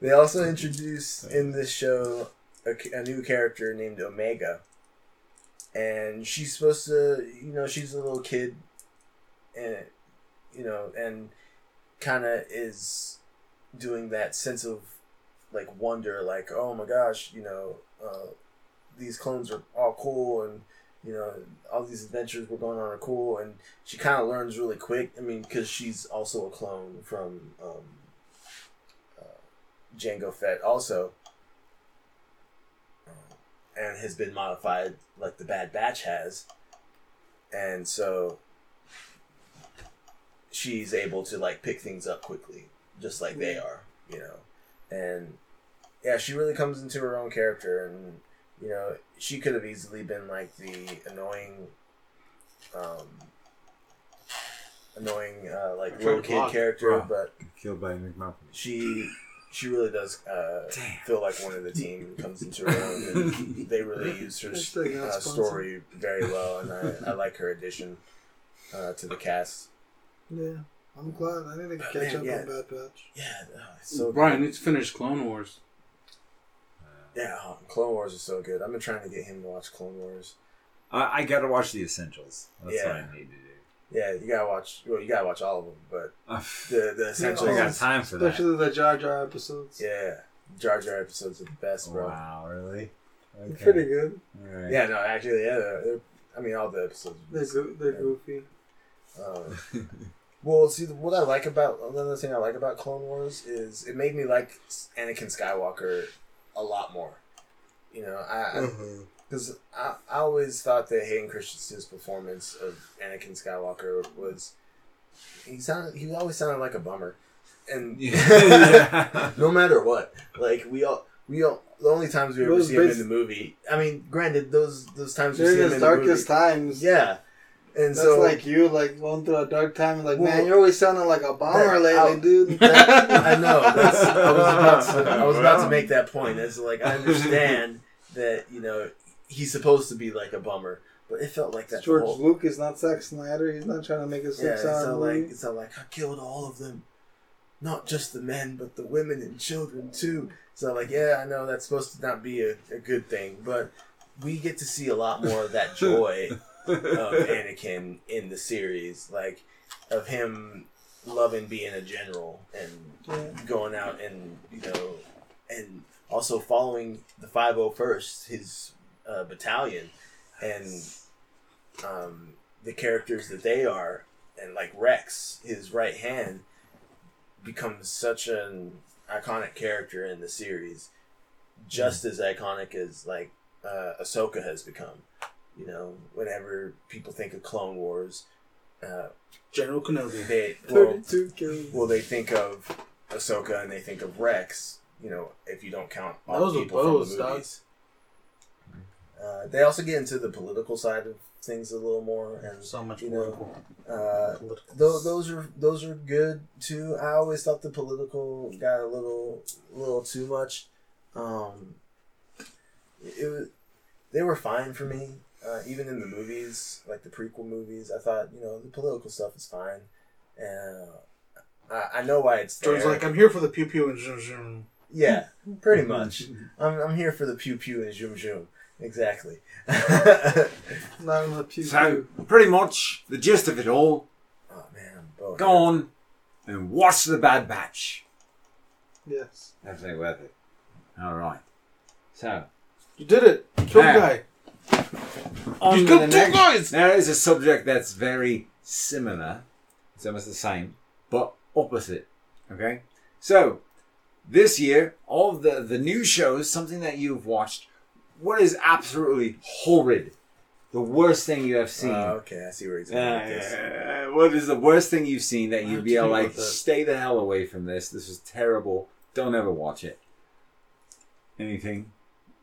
they also introduce in this show a, a new character named Omega, and she's supposed to, you know, she's a little kid, and you know, and kind of is doing that sense of like wonder, like oh my gosh, you know, uh, these clones are all cool, and you know, all these adventures we're going on are cool, and she kind of learns really quick. I mean, because she's also a clone from um, uh, Jango Fett, also, um, and has been modified like the Bad Batch has, and so she's able to like pick things up quickly, just like they are, you know, and yeah, she really comes into her own character, and you know, she could have easily been like the annoying, um, annoying uh, like little kid block. character, Wow. but Killed by McMuffin. she she really does uh, feel like one of the team comes into her own. And they really use her uh, story very well, and I, I like her addition uh, to the cast. yeah, I'm glad. I need to But catch man, up yeah. on Bad Batch. Yeah, oh, it's so Brian good. needs to finish Clone Wars. Yeah, oh, Clone Wars is so good. I've been trying to get him to watch Clone Wars. I, I gotta watch the essentials. That's what Yeah. I need to do. Yeah, you gotta watch. Well, you gotta watch all of them, but Uh, the the I got time for that. Especially the Jar Jar episodes. Yeah, Jar Jar episodes are the best, bro. Wow, really? They're Okay. pretty good. All right. Yeah, no, actually, yeah. They're, they're, I mean, all the episodes. are They're go- they're Yeah. goofy. Um, well, see, what I like about another thing I like about Clone Wars is it made me like Anakin Skywalker a lot more. You know, I because mm-hmm. I, I always thought that Hayden Christensen's performance of Anakin Skywalker was he sounded he always sounded like a bummer, and Yeah. no matter what, like we all we all the only times we ever was see him in the movie. I mean, granted, those those times we During see him his in the darkest movie, times. yeah, and That's so like you, like going through a dark time. Like, Well, man, you're always sounding like a bomber that- lately, I- dude. I know. That's, I was about to. I was about to make that point. It's like I understand that you know he's supposed to be like a bummer, but it felt like that. George whole- is not Zack Snyder. He's not trying to make a yeah, not movie. like it's not like I killed all of them, not just the men, but the women and children too. So like, yeah, I know that's supposed to not be a, a good thing, but we get to see a lot more of that joy of Anakin in the series, like of him loving being a general and Yeah. going out and you know and also following the 501st his uh, battalion and um, the characters that they are and like rex his right hand becomes such an iconic character in the series just as iconic as like uh, ahsoka has become you know whenever people think of clone wars uh, General Kenobi. they well, Thirty-two kills. well, they think of Ahsoka and they think of Rex. You know, if you don't count all Those the are people bows, from the movies. Uh, they also get into the political side of things a little more, and So much you know, political. uh, political. those those are those are good too. I always thought the political got a little little too much. Um, it was they were fine for me. Uh, even in the movies, like the prequel movies, I thought you know the political stuff is fine, and uh, I, I know why it's there. George's like, I'm here for the pew pew and zoom zoom. yeah, pretty much. I'm, I'm here for the pew pew and zoom zoom. Exactly. Not the pew So, pew. pretty much the gist of it all. oh man, boy. Go on and watch the Bad Batch. Yes. Definitely worth it. All right. So, You did it. You killed Yeah. the guy. On You to killed the two next. guys. Now is a subject that's very similar. It's almost the same, but opposite. Okay? So, this year, all of the the new shows, something that you've watched. What is absolutely horrid? The worst thing you have seen. Uh, okay, I see where he's Uh, going with this. what is the worst thing you've seen that you'd be all like, about stay the hell away from this. This is terrible. Don't ever watch it. Anything?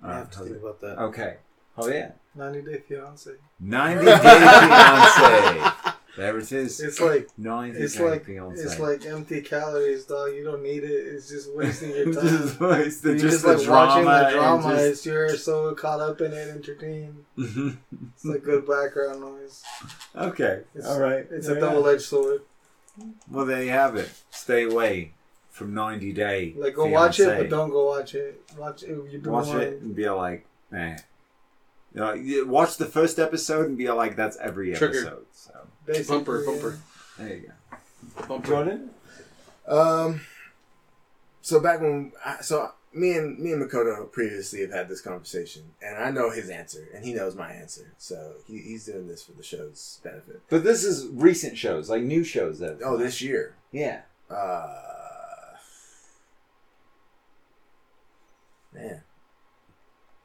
I have to Alright, think about that. okay. Oh yeah. 90 Day Fiance. 90 Day Fiance. There it is. It's like 90 it's Day like Fiance. it's like empty calories, dog. You don't need it. It's just wasting your time. just, it's the, You're just, just, the like drama. watching the and drama. just- It's you're so caught up in it, entertained. It's like good background noise. okay. It's- All right. It's There a you double edged sword. go. Well, there you have it. Stay away from 90 Day. Like go watch it, Fiancé. but don't go watch it. Watch it. You do watch it and be like, eh. You know, you watch the first episode and be like, that's every Trigger. episode. So Basically, Bumper, yeah. bumper. there you go. Bumper. Jordan? Um, so back when, I, so me and me and Makoto previously have had this conversation, and I know his answer, and he knows my answer. So he, he's doing this for the show's benefit. But this is recent shows, like new shows that. Oh, this year. Yeah. Uh, man.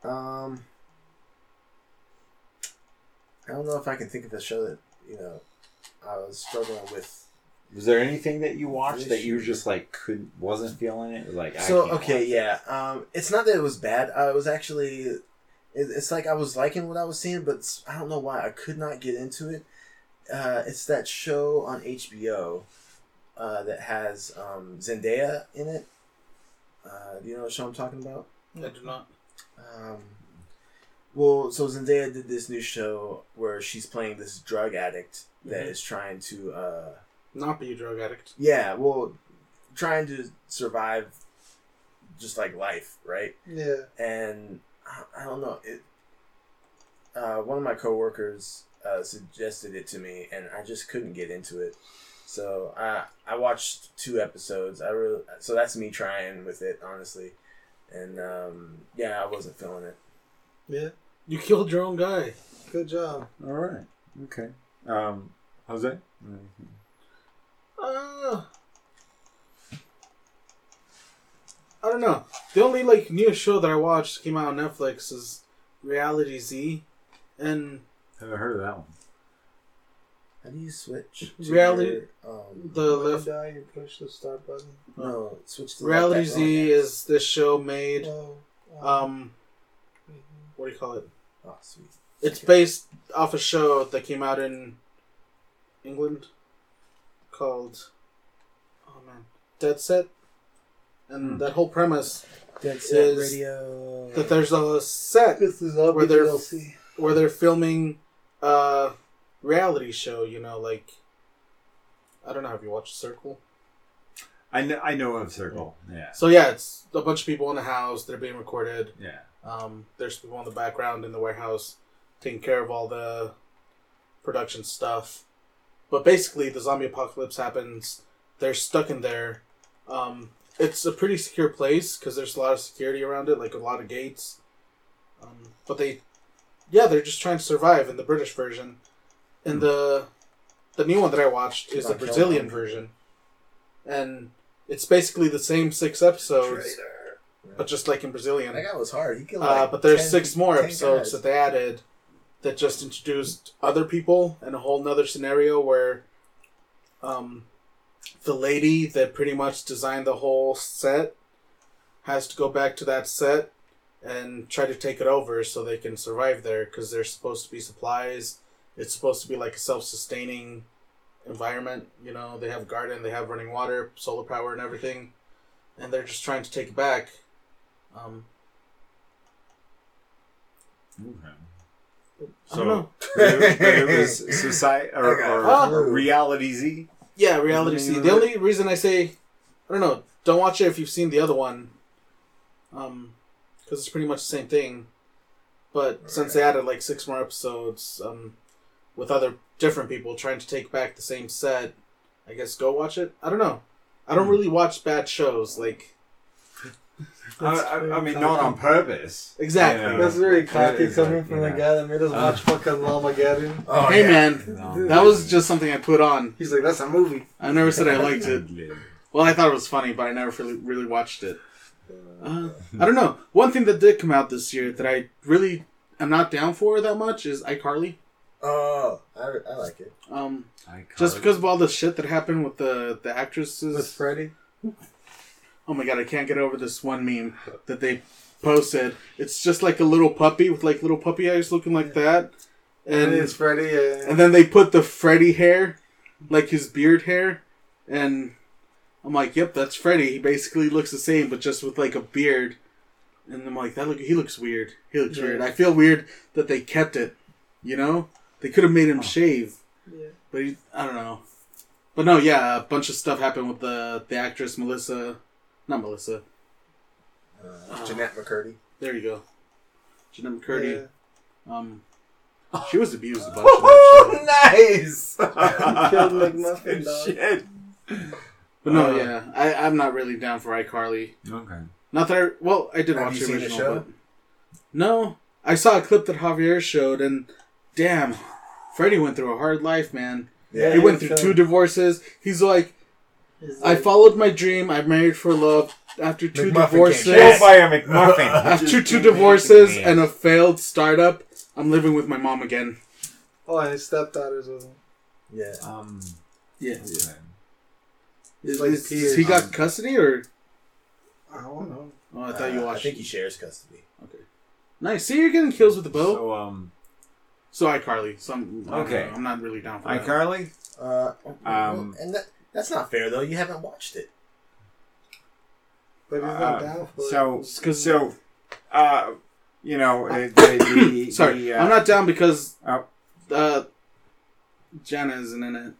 Um, I don't know if I can think of a show that you know I was struggling with. Was there anything that you watched that you were just like couldn't wasn't feeling it? Like I So can't okay, watch yeah. Um, it's not that it was bad. I was actually, it, it's like I was liking what I was seeing, but I don't know why I could not get into it. Uh, it's that show on HBO uh, that has um, Zendaya in it. Uh, do you know what show I'm talking about? I do not. Um, well, so Zendaya did this new show where she's playing this drug addict that Mhm. is trying to, uh, Not be a drug addict. yeah, well, trying to survive just like life, right? Yeah. and I- I don't know it. Uh, one of my coworkers uh, suggested it to me, and I just couldn't get into it. So I I watched two episodes. I really so that's me trying with it honestly, and um, yeah, I wasn't feeling it. Yeah. You killed your own guy. Good job. All right. Okay. Um, Jose. Uh, I don't know. The only like new show that I watched came out on Netflix is Reality Z, and Haven't heard of that one. How do you switch? Reality- your, um, the you left die, you push the start button. no switch to Reality like Z is this show made. Oh, Um, mhm. what do you call it? Oh sweet. It's Okay. based off a show that came out in England called oh man, Dead Set, and Hmm. that whole premise Dead Set Radio. that there's a set This is all Where they're- DLC. where they're filming a reality show. You know, like I don't know. Have you watched Circle? I know. I know of Circle. Yeah. So yeah, it's a bunch of people in the house. They're being recorded. Yeah. Um, there's people in the background in the warehouse taking care of all the production stuff. But basically, the zombie apocalypse happens. They're stuck in there. Um, it's a pretty secure place because there's a lot of security around it, like a lot of gates. Um, but they, yeah, they're just trying to survive in the British version. And the the new one that I watched is the Brazilian version, and it's basically the same six episodes, Traitor. but just like in Brazilian. That guy was hard. He killed Uh, but there's 10 six more 10 episodes guys. that they added that just introduced other people and a whole nother scenario where um, the lady that pretty much designed the whole set has to go back to that set and try to take it over so they can survive there because there's supposed to be supplies. It's supposed to be like a self-sustaining environment. You know, they have a garden, they have running water, solar power, and everything, and they're just trying to take it back. Um, Okay. I don't know. but it, was society or, or Ah. reality Z. Yeah, reality Isn't C. it The only reason I say, I don't know, don't watch it if you've seen the other one, um, because it's pretty much the same thing. But since they added like six more episodes, um, with other different people trying to take back the same set, I guess go watch it. I don't know. I don't Hmm. really watch bad shows. Like I, I, I mean, not on purpose. exactly. Yeah. That's very That cocky is coming like, from yeah. the guy that made us Uh. watch fucking Llamageddon. Oh, hey yeah. man, No. that was just something I put on. He's like, that's a movie. I never said I liked it. Well, I thought it was funny, but I never really, really watched it. Uh, I don't know. One thing that did come out this year that I really am not down for that much is iCarly. Oh, I, I like it. Um, I just because of all the shit that happened with the the actresses. With Freddie. Oh my god, I can't get over this one meme that they posted. It's just like a little puppy with like little puppy eyes looking like that. And And it's Freddie. Uh, and then they put the Freddie hair, like his beard hair, and I'm like, "Yep, that's Freddy. He basically looks the same, but just with like a beard." And I'm like, "That look, he looks weird. He looks Yeah. weird." I feel weird that they kept it. You know, they could have made him shave, yeah. but he, I don't know. But no, yeah, a bunch of stuff happened with the the actress Melissa, not Melissa. Uh, Jennette McCurdy. There you go, Jennette McCurdy. Yeah. Um, she was abused a bunch. in that show. nice. Killed McMuffin, dog. Shit. But no, Uh, yeah, I, I'm not really down for iCarly. Okay. Not that I, well, I did Have watch you the seen the original. show? But no, I saw a clip that Javier showed, and damn, Freddie went through a hard life, man. Yeah. He went through it's, two divorces. He's like, It's I followed my dream. I married for love. After two McMuffin divorces, came Killed back. by a McMuffin. after Just two divorces and a failed startup, I'm living with my mom again. Oh, and his stepdaughters with him. Yeah. Um. Yeah, okay. Is, like is- Piers. he got Um, custody or? I don't know. Oh, I thought you Uh, watched. I think he shares custody. Okay, nice. See, you're getting kills with the bow. So um, So iCarly. Some Okay. okay. I'm not really down for that. iCarly. Uh, Um, and that, that's not fair though. You haven't watched it. But he's Uh, not down for So It's 'cause- so, uh, you know, uh, the, the, Sorry, the, uh, I'm not down because Oh. uh, Jana isn't in it,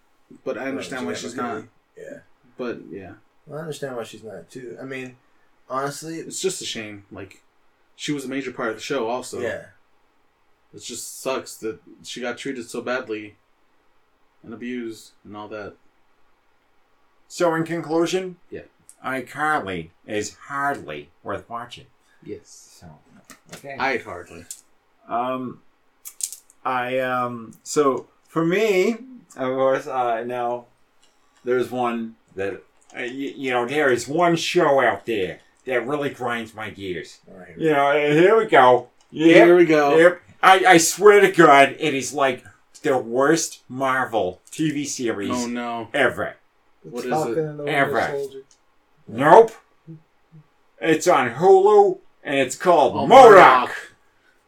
but I understand why she's not. Yeah. But yeah, Well, I understand why she's not too. I mean, honestly, it's just a shame. Like she was a major part of the show. Also, yeah. It just sucks that she got treated so badly and abused and all that. So in conclusion, Yeah. iCarly is hardly worth watching. Yes, So okay. I'd hardly. Um, I um. So for me, of course, uh, now there's one that uh, you, you know there is one show out there that really grinds my gears. Right. You know, here we go. Here we go. yep. I I swear to God, it is like the worst Marvel TV series Oh no! ever. What is Falcon it? and the Winter Ever. Soldier. Nope. It's on Hulu and it's called Oh, MODOK.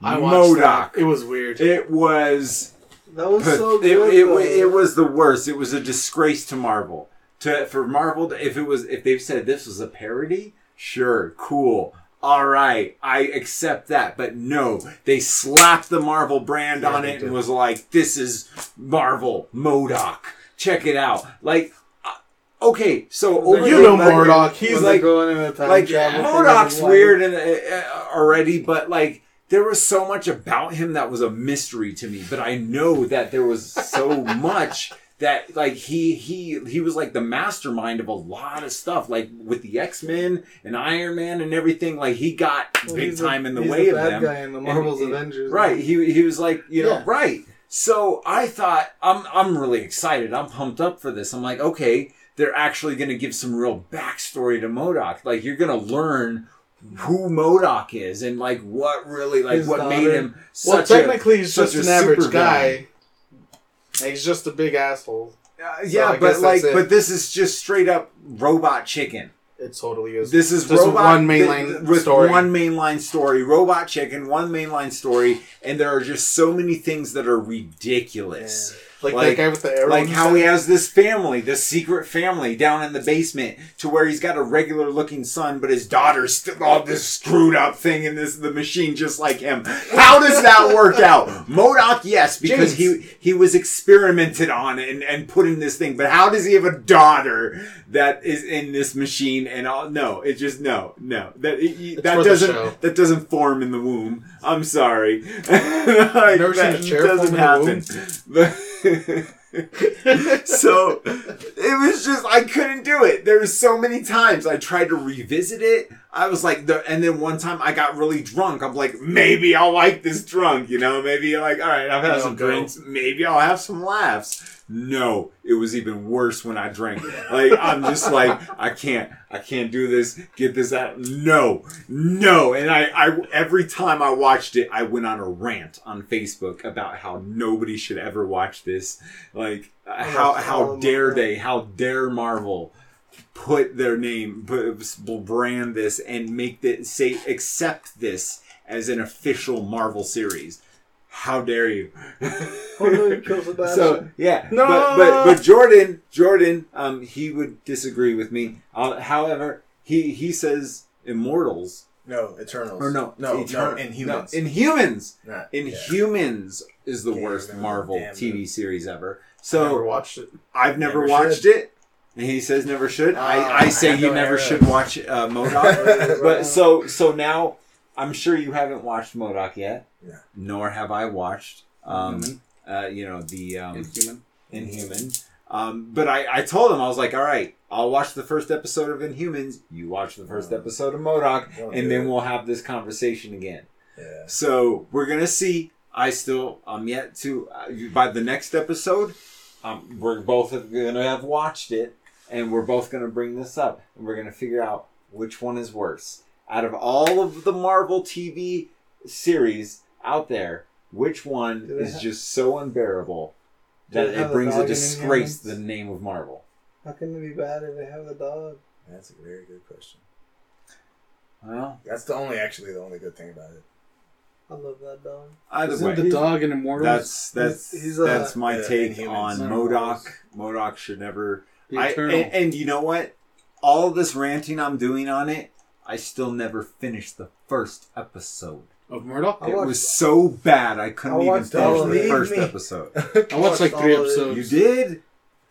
I watched MODOK. that. It was weird. It was That was so it, good. it, though. it was the worst. It was a disgrace to Marvel. To for Marvel, to- if it was if they've said this was a parody, sure, cool. All right, I accept that. But no, they slapped the Marvel brand Yeah, on it and was like, "This is Marvel MODOK. Check it out." Like, uh, okay, so over You know MODOK. He's like going in a time like MODOK's weird and uh, already, but like there was so much about him that was a mystery to me. But I know that there was so much that like he he he was like the mastermind of a lot of stuff, like with the X Men and Iron Man and everything. Like he got Well, big time in the way of bad them. guy in the Marvel's And- Avengers. Right. He he was like, you know, Yeah. right. So I thought I'm I'm really excited. I'm pumped up for this. I'm like, okay, they're actually going to give some real backstory to MODOK. Like you're going to learn who MODOK is and like what really like His what daughter. made him well, such a technically he's such just an average super guy. He's just a big asshole. Uh, yeah, I but like but this is just straight up robot chicken. It totally is. This is Just robot one mainline th- with story. one mainline story, robot chicken, one mainline story, and there are just so many things that are ridiculous. Like, like- that guy with the arrow. Like how he has this family, this secret family down in the basement, to where he's got a regular looking son, but his daughter's still all this screwed up thing in this the machine, just like him. How does that work out? MODOK, yes, because he he was experimented on and and put in this thing, but how does he have a daughter that is in this machine? And all no, it just no, no that it- that doesn't that doesn't form in the womb. I'm sorry, like, never seen a that chair doesn't in the happen. so it was just I couldn't do it. There was so many times I tried to revisit it. I was like, the, and then one time I got really drunk. I'm like, maybe I'll like this drunk, you know? Maybe like, all right, I've had some go. drinks. Maybe I'll have some laughs. No, it was even worse when I drank. Like, I'm just like, I can't, I can't do this. Get this out. No, no. And I, I, every time I watched it, I went on a rant on Facebook about how nobody should ever watch this. Like, how, how dare they, how dare Marvel put their name, brand this, and make this say accept this as an official Marvel series. How dare you? Oh no, he kills the bastard. so yeah, No! but, but but Jordan, Jordan, um, he would disagree with me. Uh, however, he he says Immortals No, Eternals. or no, no, Eternal- no, Inhumans. no, Inhumans, Not- Inhumans is the Can't worst. Marvel TV dude. series ever. So never watched it. I've never, Never watched should. it. And he says never should. Ah, I, I say I you no never arrows. should watch uh, MODOK. but so so now I'm sure you haven't watched MODOK yet. No. Nor have I watched um Inhuman. uh you know the um Inhuman. Inhuman. Um but I, I told him I was like, all right, I'll watch the first episode of Inhumans, you watch the first episode of MODOK, and then it. we'll have this conversation again. Yeah. So we're gonna see. I still I'm yet to uh, by the next episode. Um, we're both gonna have watched it, and we're both gonna bring this up, and we're gonna figure out which one is worse out of all of the Marvel TV series out there. Which one Do is have- just so unbearable that it brings a disgrace to the name of Marvel? How can it be bad if they have a dog? That's a very good question. Well, That's the only, actually, the only good thing about it. I love that dog. either Isn't way, the dog in Immortals? that's that's He's- he's, uh, that's my take on Not MODOK. MODOK should never the I, and, and you know what? All this ranting I'm doing on it, I still never finished the first episode. of MODOK. I it watched- was so bad I couldn't I even watched finish all the it. first Leave me. episode. I watched like three all of it. episodes. You did?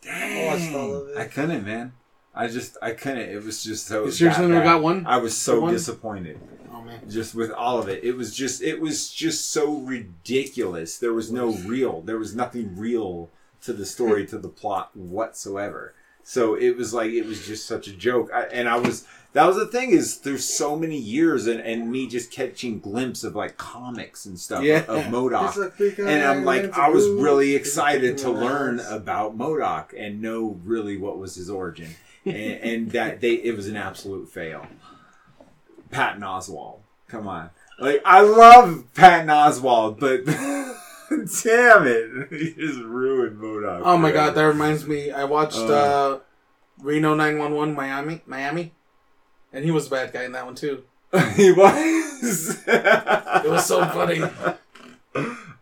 I watched all of Dang. it. I couldn't, man. I just I couldn't. It was just so. You seriously that never bad. got one? I was so The one? disappointed Oh man. just with all of it. It was just it was just so ridiculous. There was no real. There was nothing real to the story to the plot whatsoever. So it was like it was just such a joke. I, and I was that was the thing is there's so many years and, and me just catching glimpse of like comics and stuff Yeah. of MODOK. And I'm like, I was really excited to learn about MODOK and know really what was his origin, and, and that they it was an absolute fail. Patton Oswalt, come on, like I love Patton Oswalt, but damn it, he just ruined MODOK. Oh my god, that reminds me. I watched Uh. uh, Reno 911 Miami, Miami, and he was a bad guy in that one too. he was. It was so funny.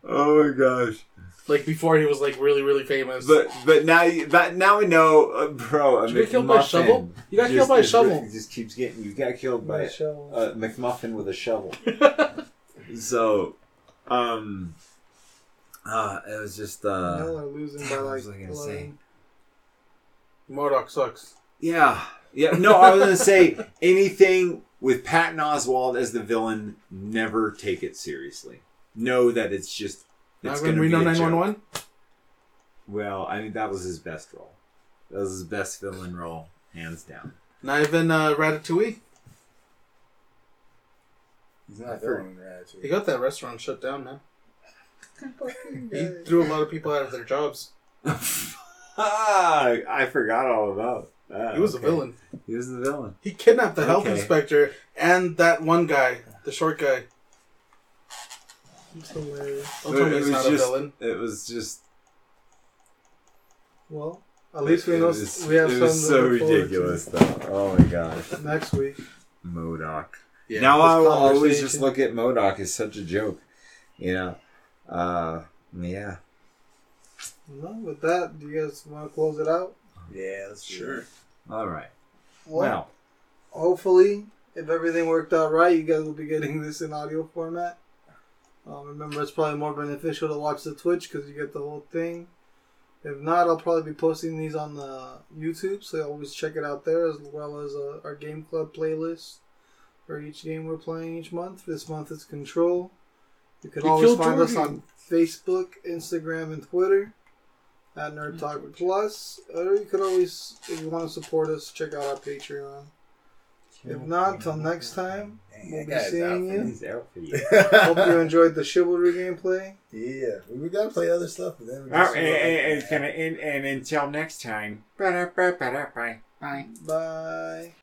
Oh my gosh. Like before, he was like really, really famous. But but now you, that now we know, uh, bro. A Did you get killed by a shovel? You got just- killed by a shovel. He just keeps getting. You got killed by My show. a McMuffin with a shovel. so, um, uh, it was just uh, Y'all are losing by what like was I gonna say? MODOK sucks. yeah, yeah. No, I was gonna say anything with Patton Oswalt as the villain. Never take it seriously. Know that it's just it's Not going to be Reno a joke. 911. Well, I mean that was his best role. That was his best villain role, hands down. Not even uh, Ratatouille. He's not heard- doing that. He got that restaurant shut down, man. Fucking He threw a lot of people out of their jobs. ah, I forgot all about that. He was Okay. a villain. He was the villain. He kidnapped the health inspector and that one guy, the short guy. It's hilarious. Don't tell me it he's was not a just- villain. It was just. Well, at least we know was- we have It something was so to ridiculous, though. Oh my gosh, next week. MODOK. Yeah. now I will always just look at MODOK as such a joke, you know. Uh, yeah. Well, with that, do you guys want to close it out? Yeah, that's Sure. All right. Well, Well, hopefully, if everything worked out right, you guys will be getting this in audio format. Um, remember, it's probably more beneficial to watch the Twitch because you get the whole thing. If not, I'll probably be posting these on the YouTube, so always check it out there, as well as uh, our Game Club playlist for each game we're playing each month. This month is Control. You can You always killed find us on Facebook, Instagram, and Twitter at Nerd Talk Plus. Or you could always, if you want to support us, check out our Patreon. If not, till next time, we'll be seeing you. He's out for you. Hope you enjoyed the chivalry gameplay. Yeah, we gotta play other stuff, but then we Oh, and, and, and, and, and until next time. Ba-da-ba-ba-da-bye. Bye. Bye.